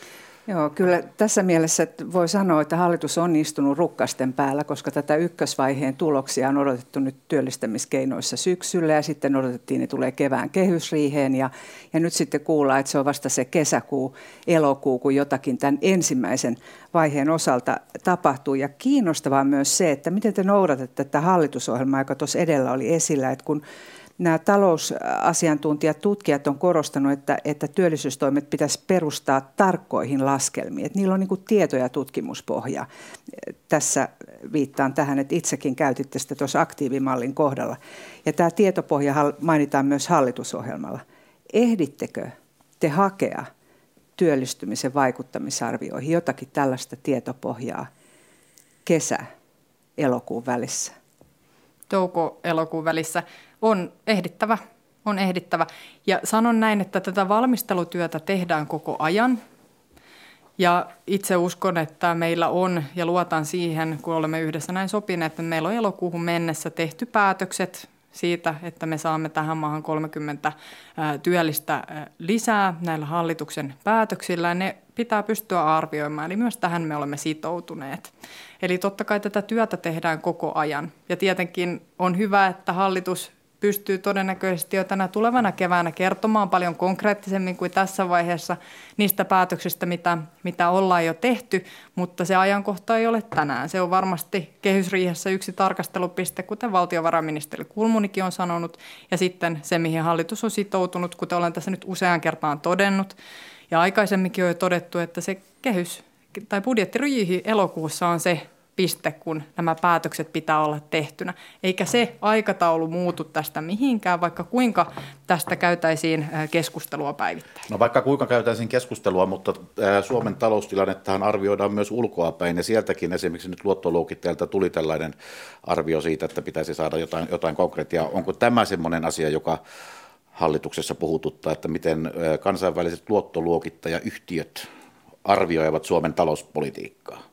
Joo, kyllä tässä mielessä voi sanoa, että hallitus on istunut rukkasten päällä, koska tätä ykkösvaiheen tuloksia on odotettu nyt työllistämiskeinoissa syksyllä ja sitten odotettiin, että tulee kevään kehysriiheen ja, ja nyt sitten kuullaan, että se on vasta se kesäkuu, elokuu, kun jotakin tämän ensimmäisen vaiheen osalta tapahtuu. Ja kiinnostavaa myös se, että miten te noudatatte tätä hallitusohjelmaa, joka tuossa edellä oli esillä, että kun nämä talousasiantuntijat, tutkijat on korostanut, että, että työllisyystoimet pitäisi perustaa tarkkoihin laskelmiin. Että niillä on niin tieto- ja tutkimuspohja. Tässä viittaan tähän, että itsekin käytitte sitä tuossa aktiivimallin kohdalla. Ja tämä tietopohja mainitaan myös hallitusohjelmalla. Ehdittekö te hakea työllistymisen vaikuttamisarvioihin jotakin tällaista tietopohjaa kesä, elokuun välissä? Touko-elokuun välissä on ehdittävä, on ehdittävä. Ja sanon näin, että tätä valmistelutyötä tehdään koko ajan. Ja itse uskon, että meillä on, ja luotan siihen, kun olemme yhdessä näin sopineet, että meillä on elokuuhun mennessä tehty päätökset siitä, että me saamme tähän maahan 30 työllistä lisää näillä hallituksen päätöksillä. Ne pitää pystyä arvioimaan, eli myös tähän me olemme sitoutuneet. Eli totta kai tätä työtä tehdään koko ajan. Ja tietenkin on hyvä, että hallitus pystyy todennäköisesti jo tänä tulevana keväänä kertomaan paljon konkreettisemmin kuin tässä vaiheessa niistä päätöksistä, mitä, mitä ollaan jo tehty, mutta se ajankohta ei ole tänään. Se on varmasti kehysriihessä yksi tarkastelupiste, kuten valtiovarainministeri Kulmunikin on sanonut, ja sitten se, mihin hallitus on sitoutunut, kuten olen tässä nyt usean kertaan todennut, ja aikaisemminkin on jo todettu, että se kehys tai budjettiryhi elokuussa on se piste, kun nämä päätökset pitää olla tehtynä. Eikä se aikataulu muutu tästä mihinkään, vaikka kuinka tästä käytäisiin keskustelua päivittäin. No vaikka kuinka käytäisiin keskustelua, mutta Suomen taloustilannettahan arvioidaan myös ulkoapäin ja sieltäkin esimerkiksi nyt luottoluokitteelta tuli tällainen arvio siitä, että pitäisi saada jotain, jotain konkreettia. Onko tämä semmoinen asia, joka hallituksessa puhututtaa, että miten kansainväliset luottoluokittajayhtiöt arvioivat Suomen talouspolitiikkaa?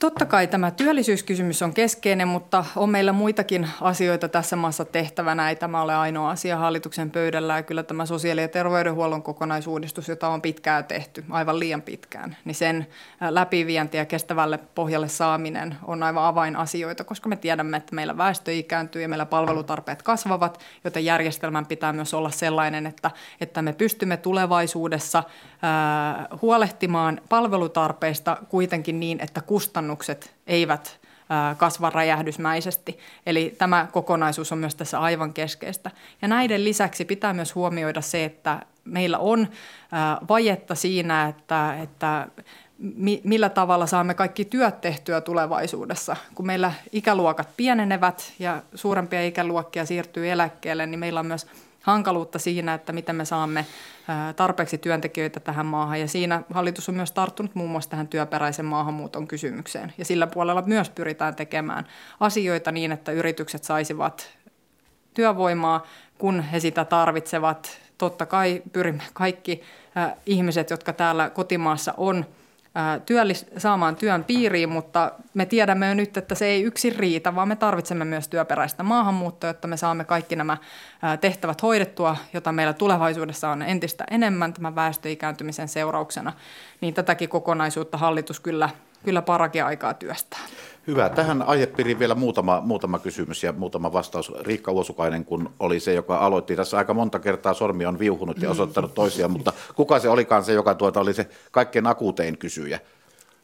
Totta kai tämä työllisyyskysymys on keskeinen, mutta on meillä muitakin asioita tässä maassa tehtävänä. Ei tämä ole ainoa asia hallituksen pöydällä ja kyllä tämä sosiaali- ja terveydenhuollon kokonaisuudistus, jota on pitkään tehty, aivan liian pitkään, niin sen läpivienti ja kestävälle pohjalle saaminen on aivan avainasioita, koska me tiedämme, että meillä väestö ikääntyy ja meillä palvelutarpeet kasvavat, joten järjestelmän pitää myös olla sellainen, että, että me pystymme tulevaisuudessa huolehtimaan palvelutarpeista kuitenkin niin, että kustannukset eivät kasva räjähdysmäisesti. Eli tämä kokonaisuus on myös tässä aivan keskeistä. Ja näiden lisäksi pitää myös huomioida se, että meillä on vajetta siinä, että, että millä tavalla saamme kaikki työt tehtyä tulevaisuudessa. Kun meillä ikäluokat pienenevät ja suurempia ikäluokkia siirtyy eläkkeelle, niin meillä on myös hankaluutta siinä, että miten me saamme tarpeeksi työntekijöitä tähän maahan. Ja siinä hallitus on myös tarttunut muun muassa tähän työperäisen maahanmuuton kysymykseen. Ja sillä puolella myös pyritään tekemään asioita niin, että yritykset saisivat työvoimaa, kun he sitä tarvitsevat. Totta kai pyrimme kaikki ihmiset, jotka täällä kotimaassa on – työllis, saamaan työn piiriin, mutta me tiedämme jo nyt, että se ei yksin riitä, vaan me tarvitsemme myös työperäistä maahanmuuttoa, jotta me saamme kaikki nämä tehtävät hoidettua, jota meillä tulevaisuudessa on entistä enemmän tämän väestöikääntymisen seurauksena. Niin tätäkin kokonaisuutta hallitus kyllä, kyllä parakin aikaa työstää. Hyvä. Tähän aihepiiriin vielä muutama, muutama kysymys ja muutama vastaus. Riikka Uosukainen, kun oli se, joka aloitti tässä aika monta kertaa sormi on viuhunut ja osoittanut toisia, mutta kuka se olikaan se, joka tuota oli se kaikkein akuutein kysyjä?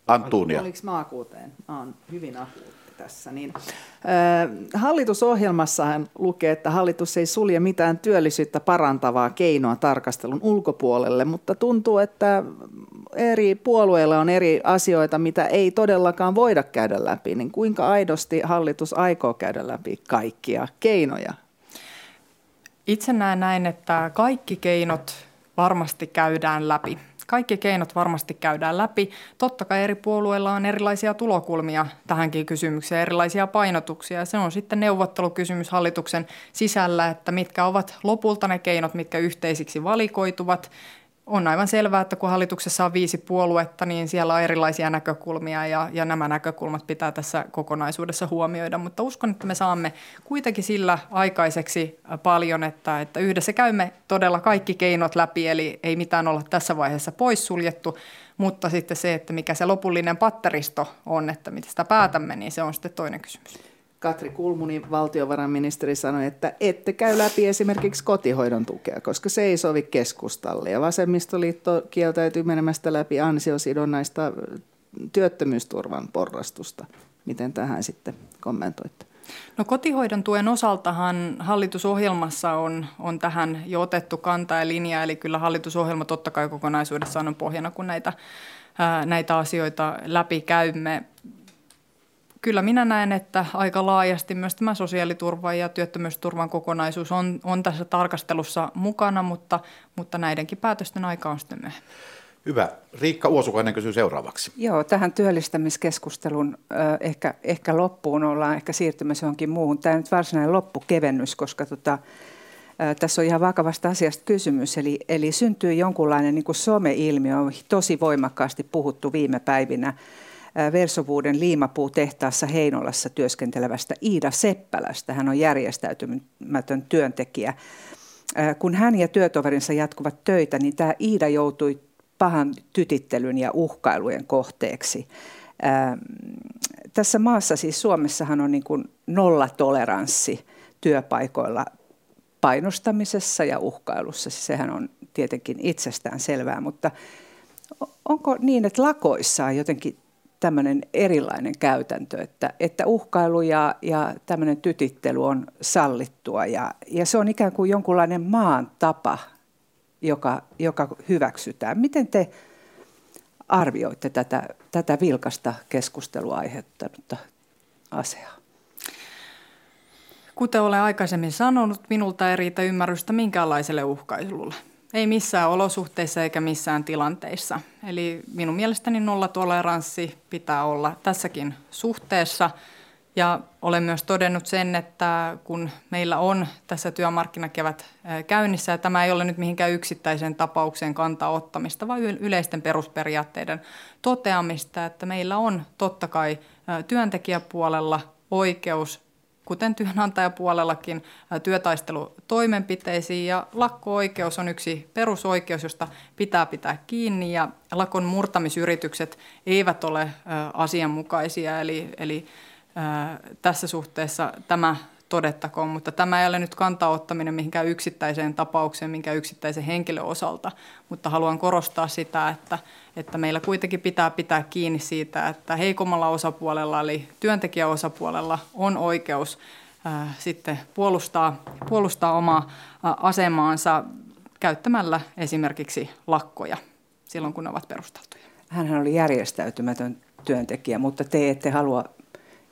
Antuunia. Oliko mä akuuteen? Mä oon hyvin akuutti tässä. Niin, äh, hallitusohjelmassahan lukee, että hallitus ei sulje mitään työllisyyttä parantavaa keinoa tarkastelun ulkopuolelle, mutta tuntuu, että eri puolueilla on eri asioita, mitä ei todellakaan voida käydä läpi, niin kuinka aidosti hallitus aikoo käydä läpi kaikkia keinoja? Itse näen näin, että kaikki keinot varmasti käydään läpi. Kaikki keinot varmasti käydään läpi. Totta kai eri puolueilla on erilaisia tulokulmia tähänkin kysymykseen, erilaisia painotuksia. Se on sitten neuvottelukysymys hallituksen sisällä, että mitkä ovat lopulta ne keinot, mitkä yhteisiksi valikoituvat on aivan selvää, että kun hallituksessa on viisi puoluetta, niin siellä on erilaisia näkökulmia ja, ja nämä näkökulmat pitää tässä kokonaisuudessa huomioida. Mutta uskon, että me saamme kuitenkin sillä aikaiseksi paljon, että, että yhdessä käymme todella kaikki keinot läpi, eli ei mitään olla tässä vaiheessa poissuljettu, mutta sitten se, että mikä se lopullinen patteristo on, että miten sitä päätämme, niin se on sitten toinen kysymys. Katri Kulmuni, valtiovarainministeri, sanoi, että ette käy läpi esimerkiksi kotihoidon tukea, koska se ei sovi keskustalle. Ja vasemmistoliitto kieltäytyy menemästä läpi ansiosidonnaista työttömyysturvan porrastusta. Miten tähän sitten kommentoitte? No kotihoidon tuen osaltahan hallitusohjelmassa on, on tähän jo otettu kantaa ja linja, eli kyllä hallitusohjelma totta kai kokonaisuudessaan on pohjana, kun näitä, ää, näitä asioita läpi käymme kyllä minä näen, että aika laajasti myös tämä sosiaaliturvan ja työttömyysturvan kokonaisuus on, on tässä tarkastelussa mukana, mutta, mutta näidenkin päätösten aika on sitten myöhemmin. Hyvä. Riikka Uosukainen kysyy seuraavaksi. Joo, tähän työllistämiskeskustelun äh, ehkä, ehkä loppuun ollaan ehkä siirtymässä johonkin muuhun. Tämä on nyt varsinainen loppukevennys, koska tota, äh, tässä on ihan vakavasta asiasta kysymys. Eli, eli syntyy jonkunlainen niin kuin some-ilmiö, on tosi voimakkaasti puhuttu viime päivinä – Versovuuden liimapuutehtaassa Heinolassa työskentelevästä Iida Seppälästä. Hän on järjestäytymätön työntekijä. Kun hän ja työtoverinsa jatkuvat töitä, niin tämä Iida joutui pahan tytittelyn ja uhkailujen kohteeksi. Tässä maassa, siis Suomessahan on niin kuin nollatoleranssi työpaikoilla painostamisessa ja uhkailussa. Sehän on tietenkin itsestään selvää, mutta onko niin, että lakoissa on jotenkin tämmöinen erilainen käytäntö, että, että uhkailu ja, ja tämmöinen tytittely on sallittua ja, ja se on ikään kuin jonkunlainen maan tapa, joka, joka hyväksytään. Miten te arvioitte tätä, tätä vilkasta keskustelua aiheuttanutta asiaa? Kuten olen aikaisemmin sanonut, minulta ei riitä ymmärrystä minkäänlaiselle uhkailulle. Ei missään olosuhteissa eikä missään tilanteissa. Eli minun mielestäni nollatoleranssi pitää olla tässäkin suhteessa. Ja olen myös todennut sen, että kun meillä on tässä työmarkkinakevät käynnissä, ja tämä ei ole nyt mihinkään yksittäiseen tapaukseen kantaa ottamista, vaan yleisten perusperiaatteiden toteamista, että meillä on totta kai työntekijäpuolella oikeus kuten työnantajapuolellakin, työtaistelutoimenpiteisiin. Ja lakko-oikeus on yksi perusoikeus, josta pitää pitää kiinni ja lakon murtamisyritykset eivät ole asianmukaisia. Eli, eli tässä suhteessa tämä todettakoon, mutta tämä ei ole nyt kantaa ottaminen mihinkään yksittäiseen tapaukseen, minkä yksittäisen henkilön osalta, mutta haluan korostaa sitä, että, että meillä kuitenkin pitää pitää kiinni siitä, että heikommalla osapuolella eli työntekijäosapuolella on oikeus ää, sitten puolustaa, puolustaa omaa ää, asemaansa käyttämällä esimerkiksi lakkoja silloin, kun ne ovat perusteltuja. Hänhän oli järjestäytymätön työntekijä, mutta te ette halua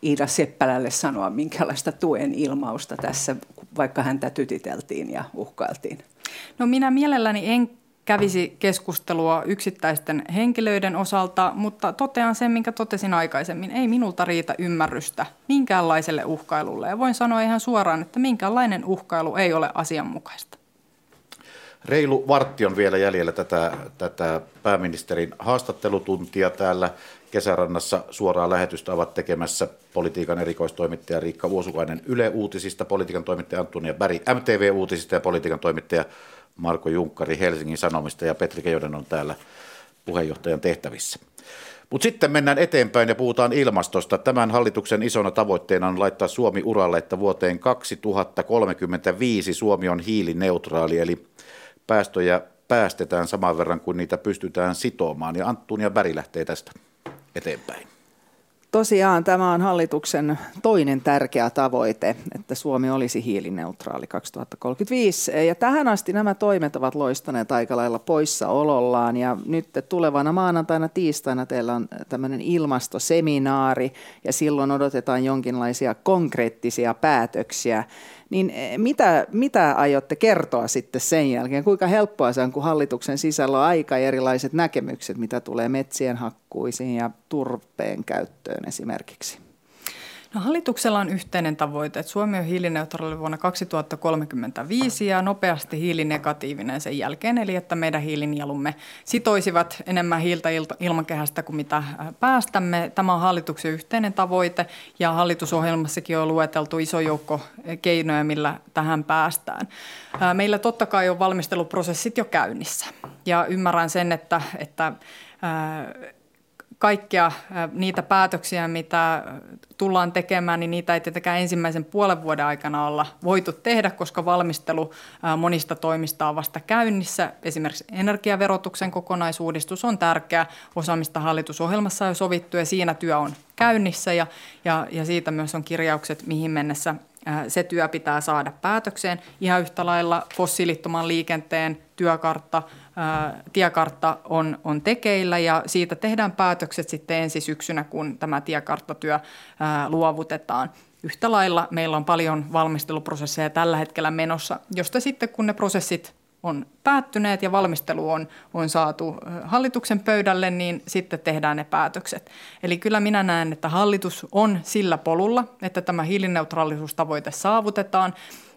Iida Seppälälle sanoa minkälaista tuen ilmausta tässä, vaikka häntä tytiteltiin ja uhkailtiin? No minä mielelläni en kävisi keskustelua yksittäisten henkilöiden osalta, mutta totean sen, minkä totesin aikaisemmin. Ei minulta riitä ymmärrystä minkäänlaiselle uhkailulle. Ja voin sanoa ihan suoraan, että minkäänlainen uhkailu ei ole asianmukaista. Reilu vartti on vielä jäljellä tätä, tätä pääministerin haastattelutuntia täällä kesärannassa suoraa lähetystä ovat tekemässä politiikan erikoistoimittaja Riikka Vuosukainen Yle Uutisista, politiikan toimittaja Antonia Bäri MTV Uutisista ja politiikan toimittaja Marko Junkkari Helsingin Sanomista ja Petri Kejonen on täällä puheenjohtajan tehtävissä. Mutta sitten mennään eteenpäin ja puhutaan ilmastosta. Tämän hallituksen isona tavoitteena on laittaa Suomi uralle, että vuoteen 2035 Suomi on hiilineutraali, eli päästöjä päästetään saman verran kuin niitä pystytään sitomaan. Ja Anttunia Bäri lähtee tästä eteenpäin. Tosiaan tämä on hallituksen toinen tärkeä tavoite, että Suomi olisi hiilineutraali 2035. Ja tähän asti nämä toimet ovat loistaneet aika lailla poissaolollaan. Ja nyt tulevana maanantaina, tiistaina teillä on tämmöinen ilmastoseminaari ja silloin odotetaan jonkinlaisia konkreettisia päätöksiä. Niin eh, mitä, mitä aiotte kertoa sitten sen jälkeen? Kuinka helppoa se on, kun hallituksen sisällä on aika erilaiset näkemykset, mitä tulee metsien hakkuisiin ja turpeen käyttöön esimerkiksi? No, hallituksella on yhteinen tavoite, että Suomi on hiilineutraali vuonna 2035 ja nopeasti hiilinegatiivinen sen jälkeen, eli että meidän hiilinielumme sitoisivat enemmän hiiltä ilmakehästä kuin mitä äh, päästämme. Tämä on hallituksen yhteinen tavoite ja hallitusohjelmassakin on lueteltu iso joukko äh, keinoja, millä tähän päästään. Äh, meillä totta kai on valmisteluprosessit jo käynnissä ja ymmärrän sen, että, että kaikkia niitä päätöksiä, mitä tullaan tekemään, niin niitä ei tietenkään ensimmäisen puolen vuoden aikana olla voitu tehdä, koska valmistelu monista toimista on vasta käynnissä. Esimerkiksi energiaverotuksen kokonaisuudistus on tärkeä osa, mistä hallitusohjelmassa on jo sovittu ja siinä työ on käynnissä ja, ja, ja siitä myös on kirjaukset, mihin mennessä se työ pitää saada päätökseen. Ihan yhtä lailla fossiilittoman liikenteen työkartta – tiekartta on, on tekeillä ja siitä tehdään päätökset sitten ensi syksynä, kun tämä tiekarttatyö luovutetaan. Yhtä lailla meillä on paljon valmisteluprosesseja tällä hetkellä menossa, josta sitten kun ne prosessit on päättyneet ja valmistelu on, on saatu hallituksen pöydälle, niin sitten tehdään ne päätökset. Eli kyllä minä näen, että hallitus on sillä polulla, että tämä hiilineutraalisuustavoite saavutetaan.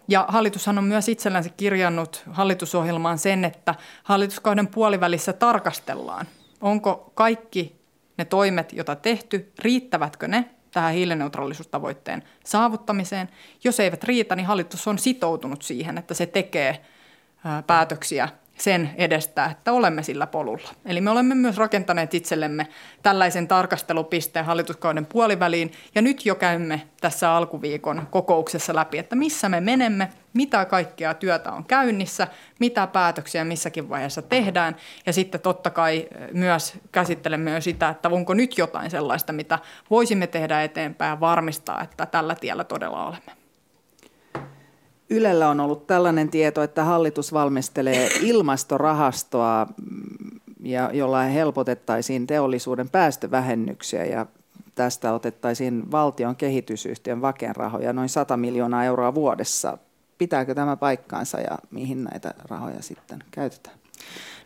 Ja hallitushan on myös itsellänsä kirjannut hallitusohjelmaan sen, että hallituskauden puolivälissä tarkastellaan, onko kaikki ne toimet, joita tehty, riittävätkö ne tähän hiilineutraalisuustavoitteen saavuttamiseen. Jos eivät riitä, niin hallitus on sitoutunut siihen, että se tekee päätöksiä sen edestä, että olemme sillä polulla. Eli me olemme myös rakentaneet itsellemme tällaisen tarkastelupisteen hallituskauden puoliväliin, ja nyt jo käymme tässä alkuviikon kokouksessa läpi, että missä me menemme, mitä kaikkea työtä on käynnissä, mitä päätöksiä missäkin vaiheessa tehdään, ja sitten totta kai myös käsittelemme jo sitä, että onko nyt jotain sellaista, mitä voisimme tehdä eteenpäin ja varmistaa, että tällä tiellä todella olemme. Ylellä on ollut tällainen tieto, että hallitus valmistelee ilmastorahastoa, mm, ja jolla helpotettaisiin teollisuuden päästövähennyksiä ja tästä otettaisiin valtion kehitysyhtiön vaken rahoja noin 100 miljoonaa euroa vuodessa. Pitääkö tämä paikkaansa ja mihin näitä rahoja sitten käytetään?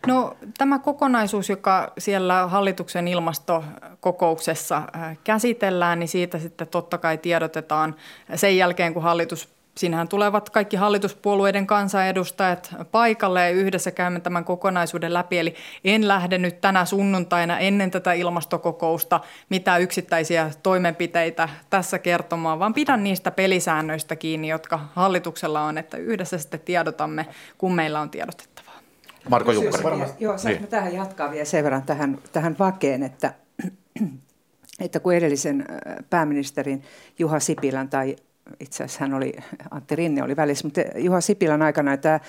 No tämä kokonaisuus, joka siellä hallituksen ilmastokokouksessa käsitellään, niin siitä sitten totta kai tiedotetaan sen jälkeen, kun hallitus Siinähän tulevat kaikki hallituspuolueiden kansanedustajat paikalle ja yhdessä käymme tämän kokonaisuuden läpi. Eli en lähde nyt tänä sunnuntaina ennen tätä ilmastokokousta mitä yksittäisiä toimenpiteitä tässä kertomaan, vaan pidän niistä pelisäännöistä kiinni, jotka hallituksella on, että yhdessä sitten tiedotamme, kun meillä on tiedotettavaa. Marko Junkkari. Joo, saanko niin. tähän jatkaa vielä sen verran tähän, tähän vakeen, että, että kun edellisen pääministerin Juha Sipilän tai itse asiassa hän oli, Antti Rinne oli välissä, mutta Juha Sipilän aikana tämä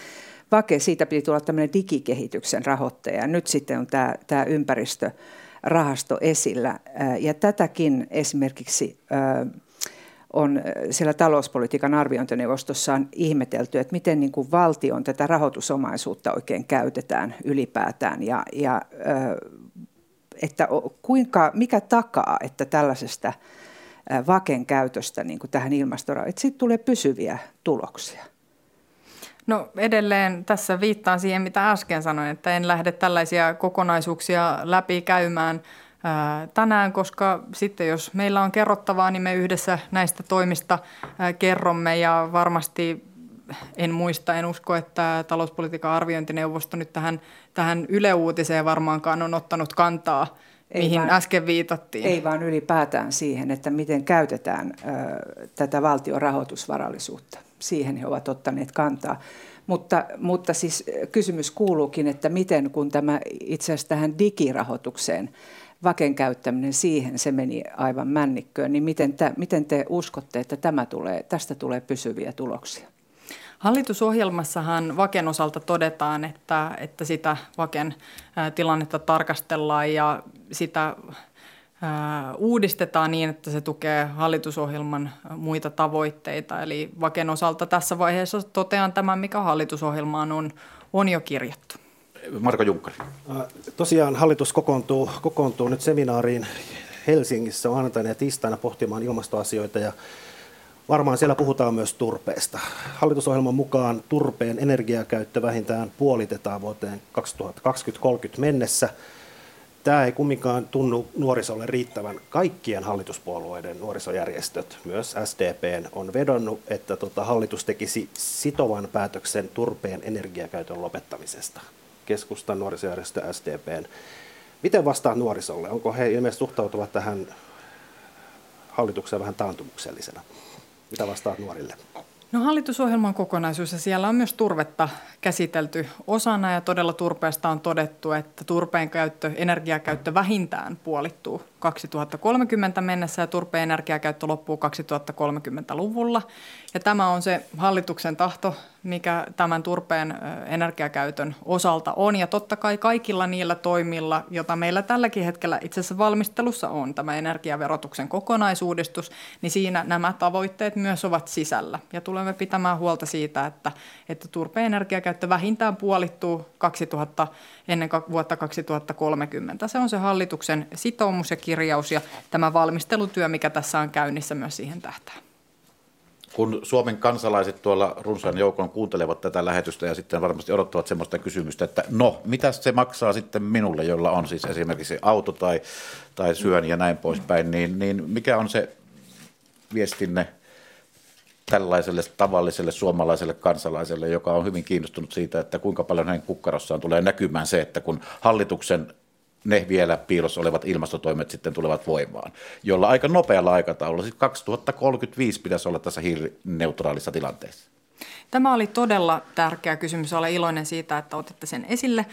Vake, siitä piti tulla tämmöinen digikehityksen rahoittaja. Nyt sitten on tämä, tämä ympäristörahasto esillä. Ja tätäkin esimerkiksi on siellä talouspolitiikan arviointineuvostossa on ihmetelty, että miten niin kuin valtion tätä rahoitusomaisuutta oikein käytetään ylipäätään ja, ja että kuinka, mikä takaa, että tällaisesta – vaken käytöstä niin kuin tähän ilmastorauhaan, että siitä tulee pysyviä tuloksia? No edelleen tässä viittaan siihen, mitä äsken sanoin, että en lähde tällaisia kokonaisuuksia läpi käymään tänään, koska sitten jos meillä on kerrottavaa, niin me yhdessä näistä toimista kerromme ja varmasti en muista, en usko, että talouspolitiikan arviointineuvosto nyt tähän, tähän Yle Uutiseen varmaankaan on ottanut kantaa – ei mihin vaan, äsken viitattiin. Ei vaan ylipäätään siihen, että miten käytetään ö, tätä valtion rahoitusvarallisuutta. Siihen he ovat ottaneet kantaa. Mutta, mutta siis kysymys kuuluukin, että miten kun tämä itse asiassa tähän digirahoitukseen, vaken käyttäminen siihen, se meni aivan männikköön, niin miten te, miten te uskotte, että tämä tulee, tästä tulee pysyviä tuloksia? Hallitusohjelmassahan Vaken osalta todetaan, että, että sitä Vaken tilannetta tarkastellaan ja sitä uudistetaan niin, että se tukee hallitusohjelman muita tavoitteita. Eli Vaken osalta tässä vaiheessa totean tämän, mikä hallitusohjelmaan on, on jo kirjattu. Marko Junkkari. Tosiaan hallitus kokoontuu, kokoontuu nyt seminaariin Helsingissä maanantaina ja tiistaina pohtimaan ilmastoasioita ja Varmaan siellä puhutaan myös turpeesta. Hallitusohjelman mukaan turpeen energiakäyttö vähintään puolitetaan vuoteen 2020-30 mennessä. Tämä ei kumminkaan tunnu nuorisolle riittävän. Kaikkien hallituspuolueiden nuorisojärjestöt, myös SDP, on vedonnut, että tota, hallitus tekisi sitovan päätöksen turpeen energiakäytön lopettamisesta. Keskustan nuorisojärjestö SDP. Miten vastaa nuorisolle? Onko he ilmeisesti suhtautuvat tähän hallitukseen vähän taantumuksellisena? Mitä vastaat nuorille? No hallitusohjelman kokonaisuus ja siellä on myös turvetta käsitelty osana ja todella turpeesta on todettu, että turpeen käyttö, energiakäyttö vähintään puolittuu 2030 mennessä ja turpeen energiakäyttö loppuu 2030-luvulla. Ja tämä on se hallituksen tahto, mikä tämän turpeen energiakäytön osalta on. Ja totta kai kaikilla niillä toimilla, joita meillä tälläkin hetkellä itse asiassa valmistelussa on, tämä energiaverotuksen kokonaisuudistus, niin siinä nämä tavoitteet myös ovat sisällä. Ja tulemme pitämään huolta siitä, että, että turpeen energiakäyttö vähintään puolittuu 2000, ennen vuotta 2030. Se on se hallituksen sitoumus ja kirjaus ja tämä valmistelutyö, mikä tässä on käynnissä, myös siihen tähtää. Kun Suomen kansalaiset tuolla runsaan joukon kuuntelevat tätä lähetystä ja sitten varmasti odottavat sellaista kysymystä, että no, mitä se maksaa sitten minulle, jolla on siis esimerkiksi auto tai, tai syön ja näin poispäin, niin, niin mikä on se viestinne tällaiselle tavalliselle suomalaiselle kansalaiselle, joka on hyvin kiinnostunut siitä, että kuinka paljon hänen kukkarossaan tulee näkymään se, että kun hallituksen ne vielä piilossa olevat ilmastotoimet sitten tulevat voimaan, jolla aika nopealla aikataululla, siis 2035 pitäisi olla tässä hiilineutraalissa tilanteessa. Tämä oli todella tärkeä kysymys. Olen iloinen siitä, että otitte sen esille.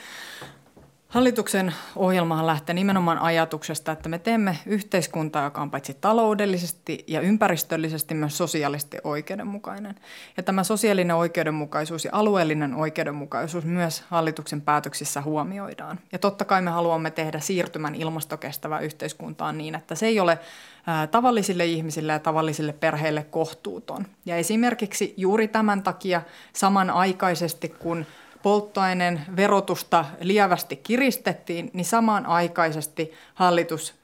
Hallituksen ohjelmahan lähtee nimenomaan ajatuksesta, että me teemme yhteiskuntaa, joka on paitsi taloudellisesti ja ympäristöllisesti myös sosiaalisesti oikeudenmukainen. Ja tämä sosiaalinen oikeudenmukaisuus ja alueellinen oikeudenmukaisuus myös hallituksen päätöksissä huomioidaan. Ja totta kai me haluamme tehdä siirtymän ilmastokestävää yhteiskuntaan niin, että se ei ole tavallisille ihmisille ja tavallisille perheille kohtuuton. Ja esimerkiksi juuri tämän takia samanaikaisesti, kun polttoaineen verotusta lievästi kiristettiin, niin samanaikaisesti hallitus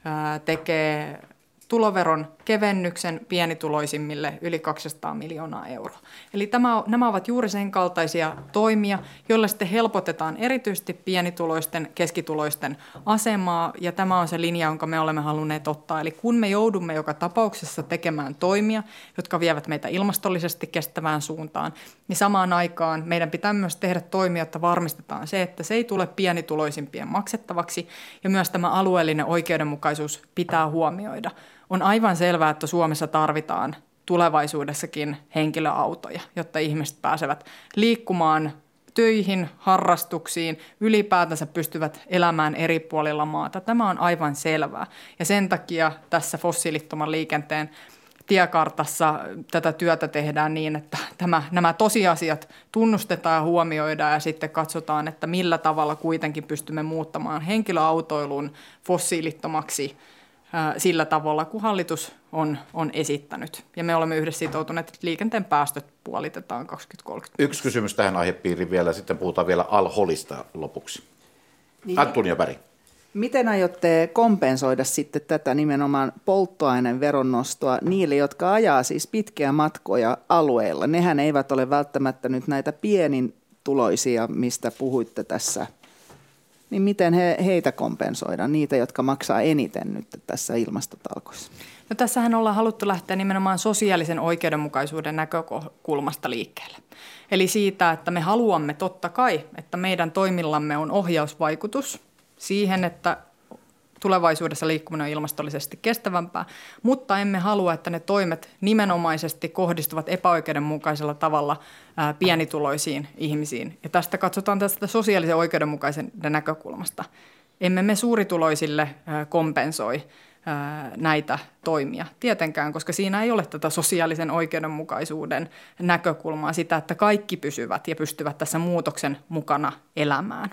tekee tuloveron kevennyksen pienituloisimmille yli 200 miljoonaa euroa. Eli tämä, nämä ovat juuri sen kaltaisia toimia, joilla sitten helpotetaan erityisesti pienituloisten, keskituloisten asemaa, ja tämä on se linja, jonka me olemme halunneet ottaa. Eli kun me joudumme joka tapauksessa tekemään toimia, jotka vievät meitä ilmastollisesti kestävään suuntaan, niin samaan aikaan meidän pitää myös tehdä toimia, jotta varmistetaan se, että se ei tule pienituloisimpien maksettavaksi, ja myös tämä alueellinen oikeudenmukaisuus pitää huomioida. On aivan selvää, että Suomessa tarvitaan tulevaisuudessakin henkilöautoja, jotta ihmiset pääsevät liikkumaan töihin, harrastuksiin, ylipäätänsä pystyvät elämään eri puolilla maata. Tämä on aivan selvää. Ja sen takia tässä fossiilittoman liikenteen tiekartassa tätä työtä tehdään niin, että tämä, nämä tosiasiat tunnustetaan ja huomioidaan ja sitten katsotaan, että millä tavalla kuitenkin pystymme muuttamaan henkilöautoilun fossiilittomaksi sillä tavalla, kun hallitus on, on esittänyt. Ja me olemme yhdessä sitoutuneet, että liikenteen päästöt puolitetaan 2030. Yksi kysymys tähän aihepiiriin vielä, sitten puhutaan vielä Al-Holista lopuksi. Niin. Antonia Päri. Miten aiotte kompensoida sitten tätä nimenomaan polttoaineen veronnostoa niille, jotka ajaa siis pitkiä matkoja alueilla? Nehän eivät ole välttämättä nyt näitä pienin tuloisia, mistä puhuitte tässä. Niin miten he, heitä kompensoidaan, niitä, jotka maksaa eniten nyt tässä ilmastotalkoissa? No tässähän ollaan haluttu lähteä nimenomaan sosiaalisen oikeudenmukaisuuden näkökulmasta liikkeelle. Eli siitä, että me haluamme totta kai, että meidän toimillamme on ohjausvaikutus siihen, että tulevaisuudessa liikkuminen on ilmastollisesti kestävämpää, mutta emme halua, että ne toimet nimenomaisesti kohdistuvat epäoikeudenmukaisella tavalla pienituloisiin ihmisiin. Ja tästä katsotaan tästä sosiaalisen oikeudenmukaisen näkökulmasta. Emme me suurituloisille kompensoi näitä toimia tietenkään, koska siinä ei ole tätä sosiaalisen oikeudenmukaisuuden näkökulmaa, sitä, että kaikki pysyvät ja pystyvät tässä muutoksen mukana elämään.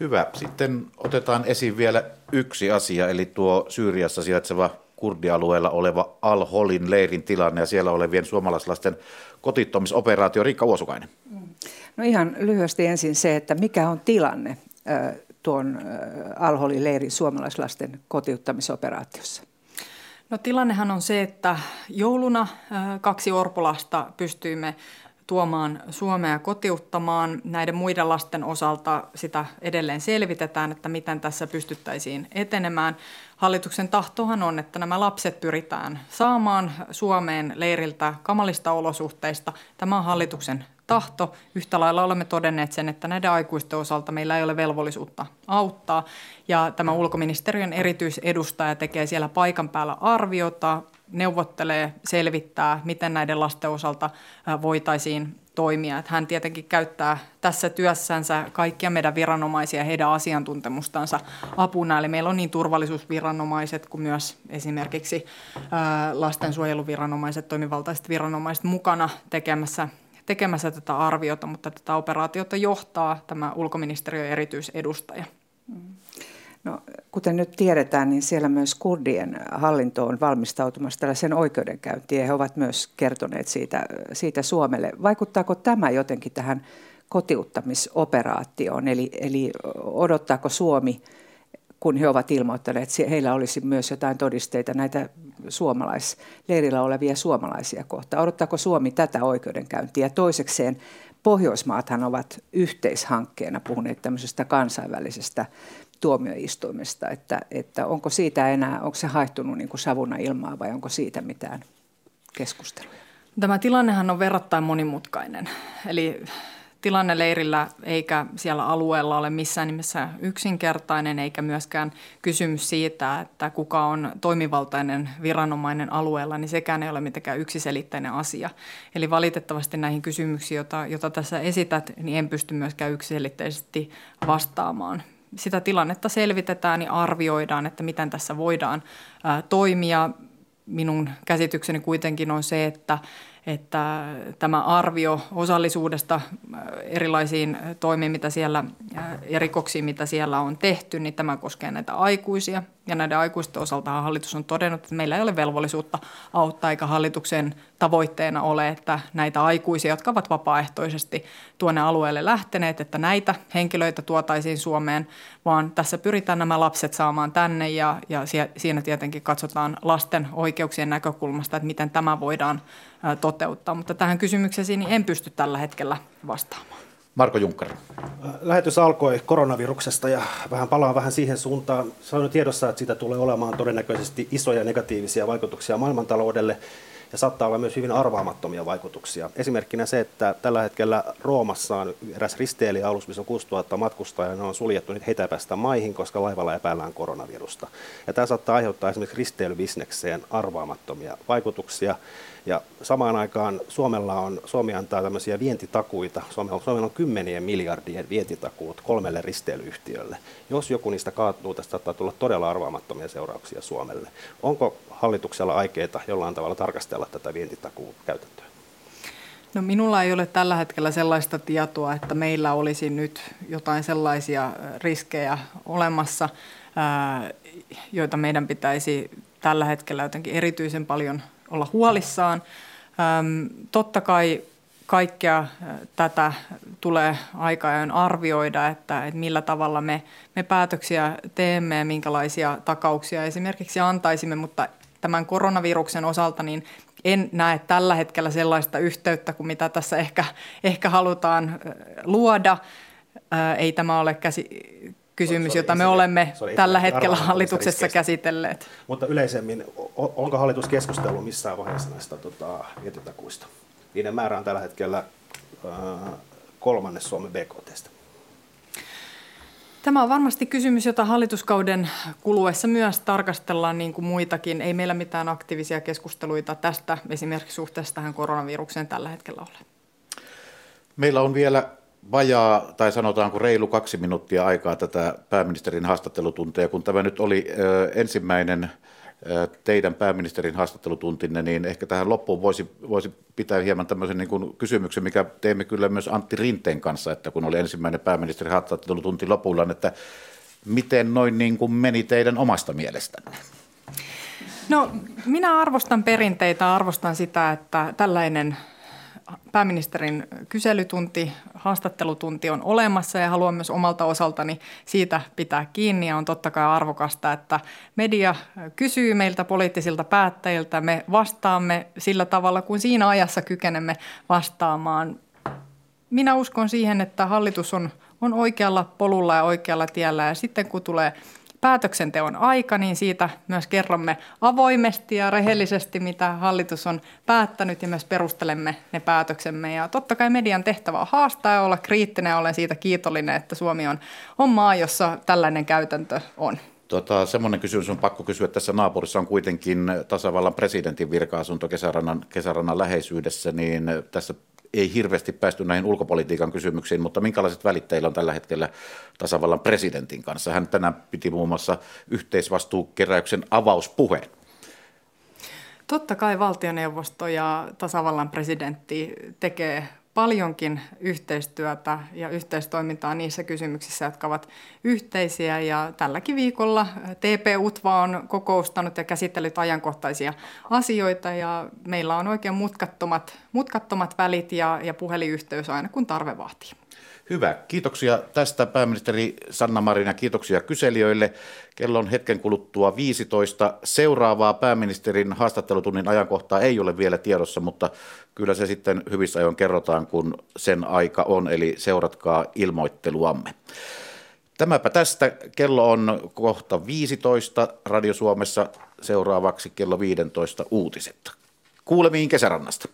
Hyvä. Sitten otetaan esiin vielä yksi asia, eli tuo Syyriassa sijaitseva kurdialueella oleva Al-Holin leirin tilanne ja siellä olevien suomalaislasten kotittamisoperaatio. Riikka Uosukainen. No ihan lyhyesti ensin se, että mikä on tilanne tuon Al-Holin leirin suomalaislasten kotiuttamisoperaatiossa? No tilannehan on se, että jouluna kaksi orpolasta pystyimme tuomaan Suomea kotiuttamaan. Näiden muiden lasten osalta sitä edelleen selvitetään, että miten tässä pystyttäisiin etenemään. Hallituksen tahtohan on, että nämä lapset pyritään saamaan Suomeen leiriltä kamalista olosuhteista. Tämä on hallituksen tahto. Yhtä lailla olemme todenneet sen, että näiden aikuisten osalta meillä ei ole velvollisuutta auttaa. Ja tämä ulkoministeriön erityisedustaja tekee siellä paikan päällä arviota, neuvottelee, selvittää, miten näiden lasten osalta voitaisiin toimia. Että hän tietenkin käyttää tässä työssänsä kaikkia meidän viranomaisia heidän asiantuntemustansa apuna. Eli meillä on niin turvallisuusviranomaiset kuin myös esimerkiksi lastensuojeluviranomaiset, toimivaltaiset viranomaiset mukana tekemässä tekemässä tätä arviota, mutta tätä operaatiota johtaa tämä ulkoministeriön erityisedustaja. Mm. No, kuten nyt tiedetään, niin siellä myös kurdien hallinto on valmistautumassa tällaisen oikeudenkäyntiin ja he ovat myös kertoneet siitä, siitä Suomelle. Vaikuttaako tämä jotenkin tähän kotiuttamisoperaatioon, eli, eli odottaako Suomi, kun he ovat ilmoittaneet, että heillä olisi myös jotain todisteita näitä suomalaisleirillä olevia suomalaisia kohtaan. Odottaako Suomi tätä oikeudenkäyntiä? Toisekseen Pohjoismaathan ovat yhteishankkeena puhuneet tämmöisestä kansainvälisestä tuomioistuimesta, että, että onko siitä enää, onko se haihtunut niin kuin savuna ilmaa vai onko siitä mitään keskusteluja? Tämä tilannehan on verrattain monimutkainen. Eli tilanne leirillä eikä siellä alueella ole missään nimessä yksinkertainen, eikä myöskään kysymys siitä, että kuka on toimivaltainen viranomainen alueella, niin sekään ei ole mitenkään yksiselitteinen asia. Eli valitettavasti näihin kysymyksiin, joita, joita tässä esität, niin en pysty myöskään yksiselitteisesti vastaamaan sitä tilannetta selvitetään ja arvioidaan, että miten tässä voidaan toimia. Minun käsitykseni kuitenkin on se, että, että tämä arvio osallisuudesta erilaisiin toimiin, mitä siellä ja rikoksiin, mitä siellä on tehty, niin tämä koskee näitä aikuisia, Ja näiden aikuisten osalta hallitus on todennut, että meillä ei ole velvollisuutta auttaa, eikä hallituksen tavoitteena ole, että näitä aikuisia, jotka ovat vapaaehtoisesti tuonne alueelle lähteneet, että näitä henkilöitä tuotaisiin Suomeen, vaan tässä pyritään nämä lapset saamaan tänne. Ja, ja siinä tietenkin katsotaan lasten oikeuksien näkökulmasta, että miten tämä voidaan toteuttaa. Mutta tähän kysymykseen en pysty tällä hetkellä vastaamaan. Marko Junkkar. Lähetys alkoi koronaviruksesta ja vähän palaan vähän siihen suuntaan. Se on tiedossa, että siitä tulee olemaan todennäköisesti isoja negatiivisia vaikutuksia maailmantaloudelle ja saattaa olla myös hyvin arvaamattomia vaikutuksia. Esimerkkinä se, että tällä hetkellä Roomassa on eräs risteilijäalus, missä on 6000 matkustajaa, ne on suljettu, nyt heitä päästä maihin, koska laivalla epäillään koronavirusta. Ja tämä saattaa aiheuttaa esimerkiksi risteilybisnekseen arvaamattomia vaikutuksia. Ja samaan aikaan Suomella on, Suomi antaa tämmöisiä vientitakuita. Suomella, Suomella on kymmenien miljardien vientitakuut kolmelle risteilyyhtiölle. Jos joku niistä kaatuu, tästä saattaa tulla todella arvaamattomia seurauksia Suomelle. Onko hallituksella aikeita jollain tavalla tarkastella tätä vientitakuun käytäntöä? No minulla ei ole tällä hetkellä sellaista tietoa, että meillä olisi nyt jotain sellaisia riskejä olemassa, joita meidän pitäisi tällä hetkellä jotenkin erityisen paljon olla huolissaan. Totta kai kaikkea tätä tulee aika ajoin arvioida, että, että millä tavalla me, me päätöksiä teemme ja minkälaisia takauksia esimerkiksi antaisimme, mutta tämän koronaviruksen osalta niin en näe tällä hetkellä sellaista yhteyttä kuin mitä tässä ehkä, ehkä halutaan luoda. Ei tämä ole käsi, kysymys, jota me olemme tällä hetkellä hallituksessa käsitelleet. Mutta yleisemmin, onko hallitus keskustellut missään vaiheessa näistä tota, vientitakuista? Niiden määrä on tällä hetkellä äh, kolmannes Suomen BKTstä. Tämä on varmasti kysymys, jota hallituskauden kuluessa myös tarkastellaan niin kuin muitakin. Ei meillä mitään aktiivisia keskusteluita tästä esimerkiksi suhteessa tähän koronavirukseen tällä hetkellä ole. Meillä on vielä vajaa, tai sanotaanko reilu kaksi minuuttia aikaa tätä pääministerin haastattelutunteja. Kun tämä nyt oli ö, ensimmäinen teidän pääministerin haastattelutuntinne, niin ehkä tähän loppuun voisi, voisi pitää hieman tämmöisen niin kuin kysymyksen, mikä teemme kyllä myös Antti Rinteen kanssa, että kun oli ensimmäinen pääministerin haastattelutunti lopulla, että miten noin niin kuin meni teidän omasta mielestänne? No minä arvostan perinteitä, arvostan sitä, että tällainen pääministerin kyselytunti, haastattelutunti on olemassa ja haluan myös omalta osaltani siitä pitää kiinni. Ja on totta kai arvokasta, että media kysyy meiltä poliittisilta päättäjiltä. Me vastaamme sillä tavalla, kuin siinä ajassa kykenemme vastaamaan. Minä uskon siihen, että hallitus on, on oikealla polulla ja oikealla tiellä ja sitten kun tulee – päätöksenteon aika, niin siitä myös kerromme avoimesti ja rehellisesti, mitä hallitus on päättänyt ja myös perustelemme ne päätöksemme. Ja totta kai median tehtävä on haastaa ja olla kriittinen ja olen siitä kiitollinen, että Suomi on, on maa, jossa tällainen käytäntö on. Tota, semmoinen kysymys on pakko kysyä. Tässä naapurissa on kuitenkin tasavallan presidentin virka-asunto kesärannan, kesärannan läheisyydessä, niin tässä ei hirveästi päästy näihin ulkopolitiikan kysymyksiin, mutta minkälaiset välit teillä on tällä hetkellä tasavallan presidentin kanssa? Hän tänään piti muun muassa yhteisvastuukeräyksen avauspuheen. Totta kai valtioneuvosto ja tasavallan presidentti tekee paljonkin yhteistyötä ja yhteistoimintaa niissä kysymyksissä, jotka ovat yhteisiä. Ja tälläkin viikolla TP-UTVA on kokoustanut ja käsitellyt ajankohtaisia asioita ja meillä on oikein mutkattomat, mutkattomat välit ja, ja puhelinyhteys aina kun tarve vaatii. Hyvä. Kiitoksia tästä pääministeri Sanna Marin ja kiitoksia kyselijöille. Kello on hetken kuluttua 15. Seuraavaa pääministerin haastattelutunnin ajankohtaa ei ole vielä tiedossa, mutta kyllä se sitten hyvissä ajoin kerrotaan, kun sen aika on, eli seuratkaa ilmoitteluamme. Tämäpä tästä. Kello on kohta 15 Radio Suomessa. Seuraavaksi kello 15 uutiset. Kuulemiin kesärannasta.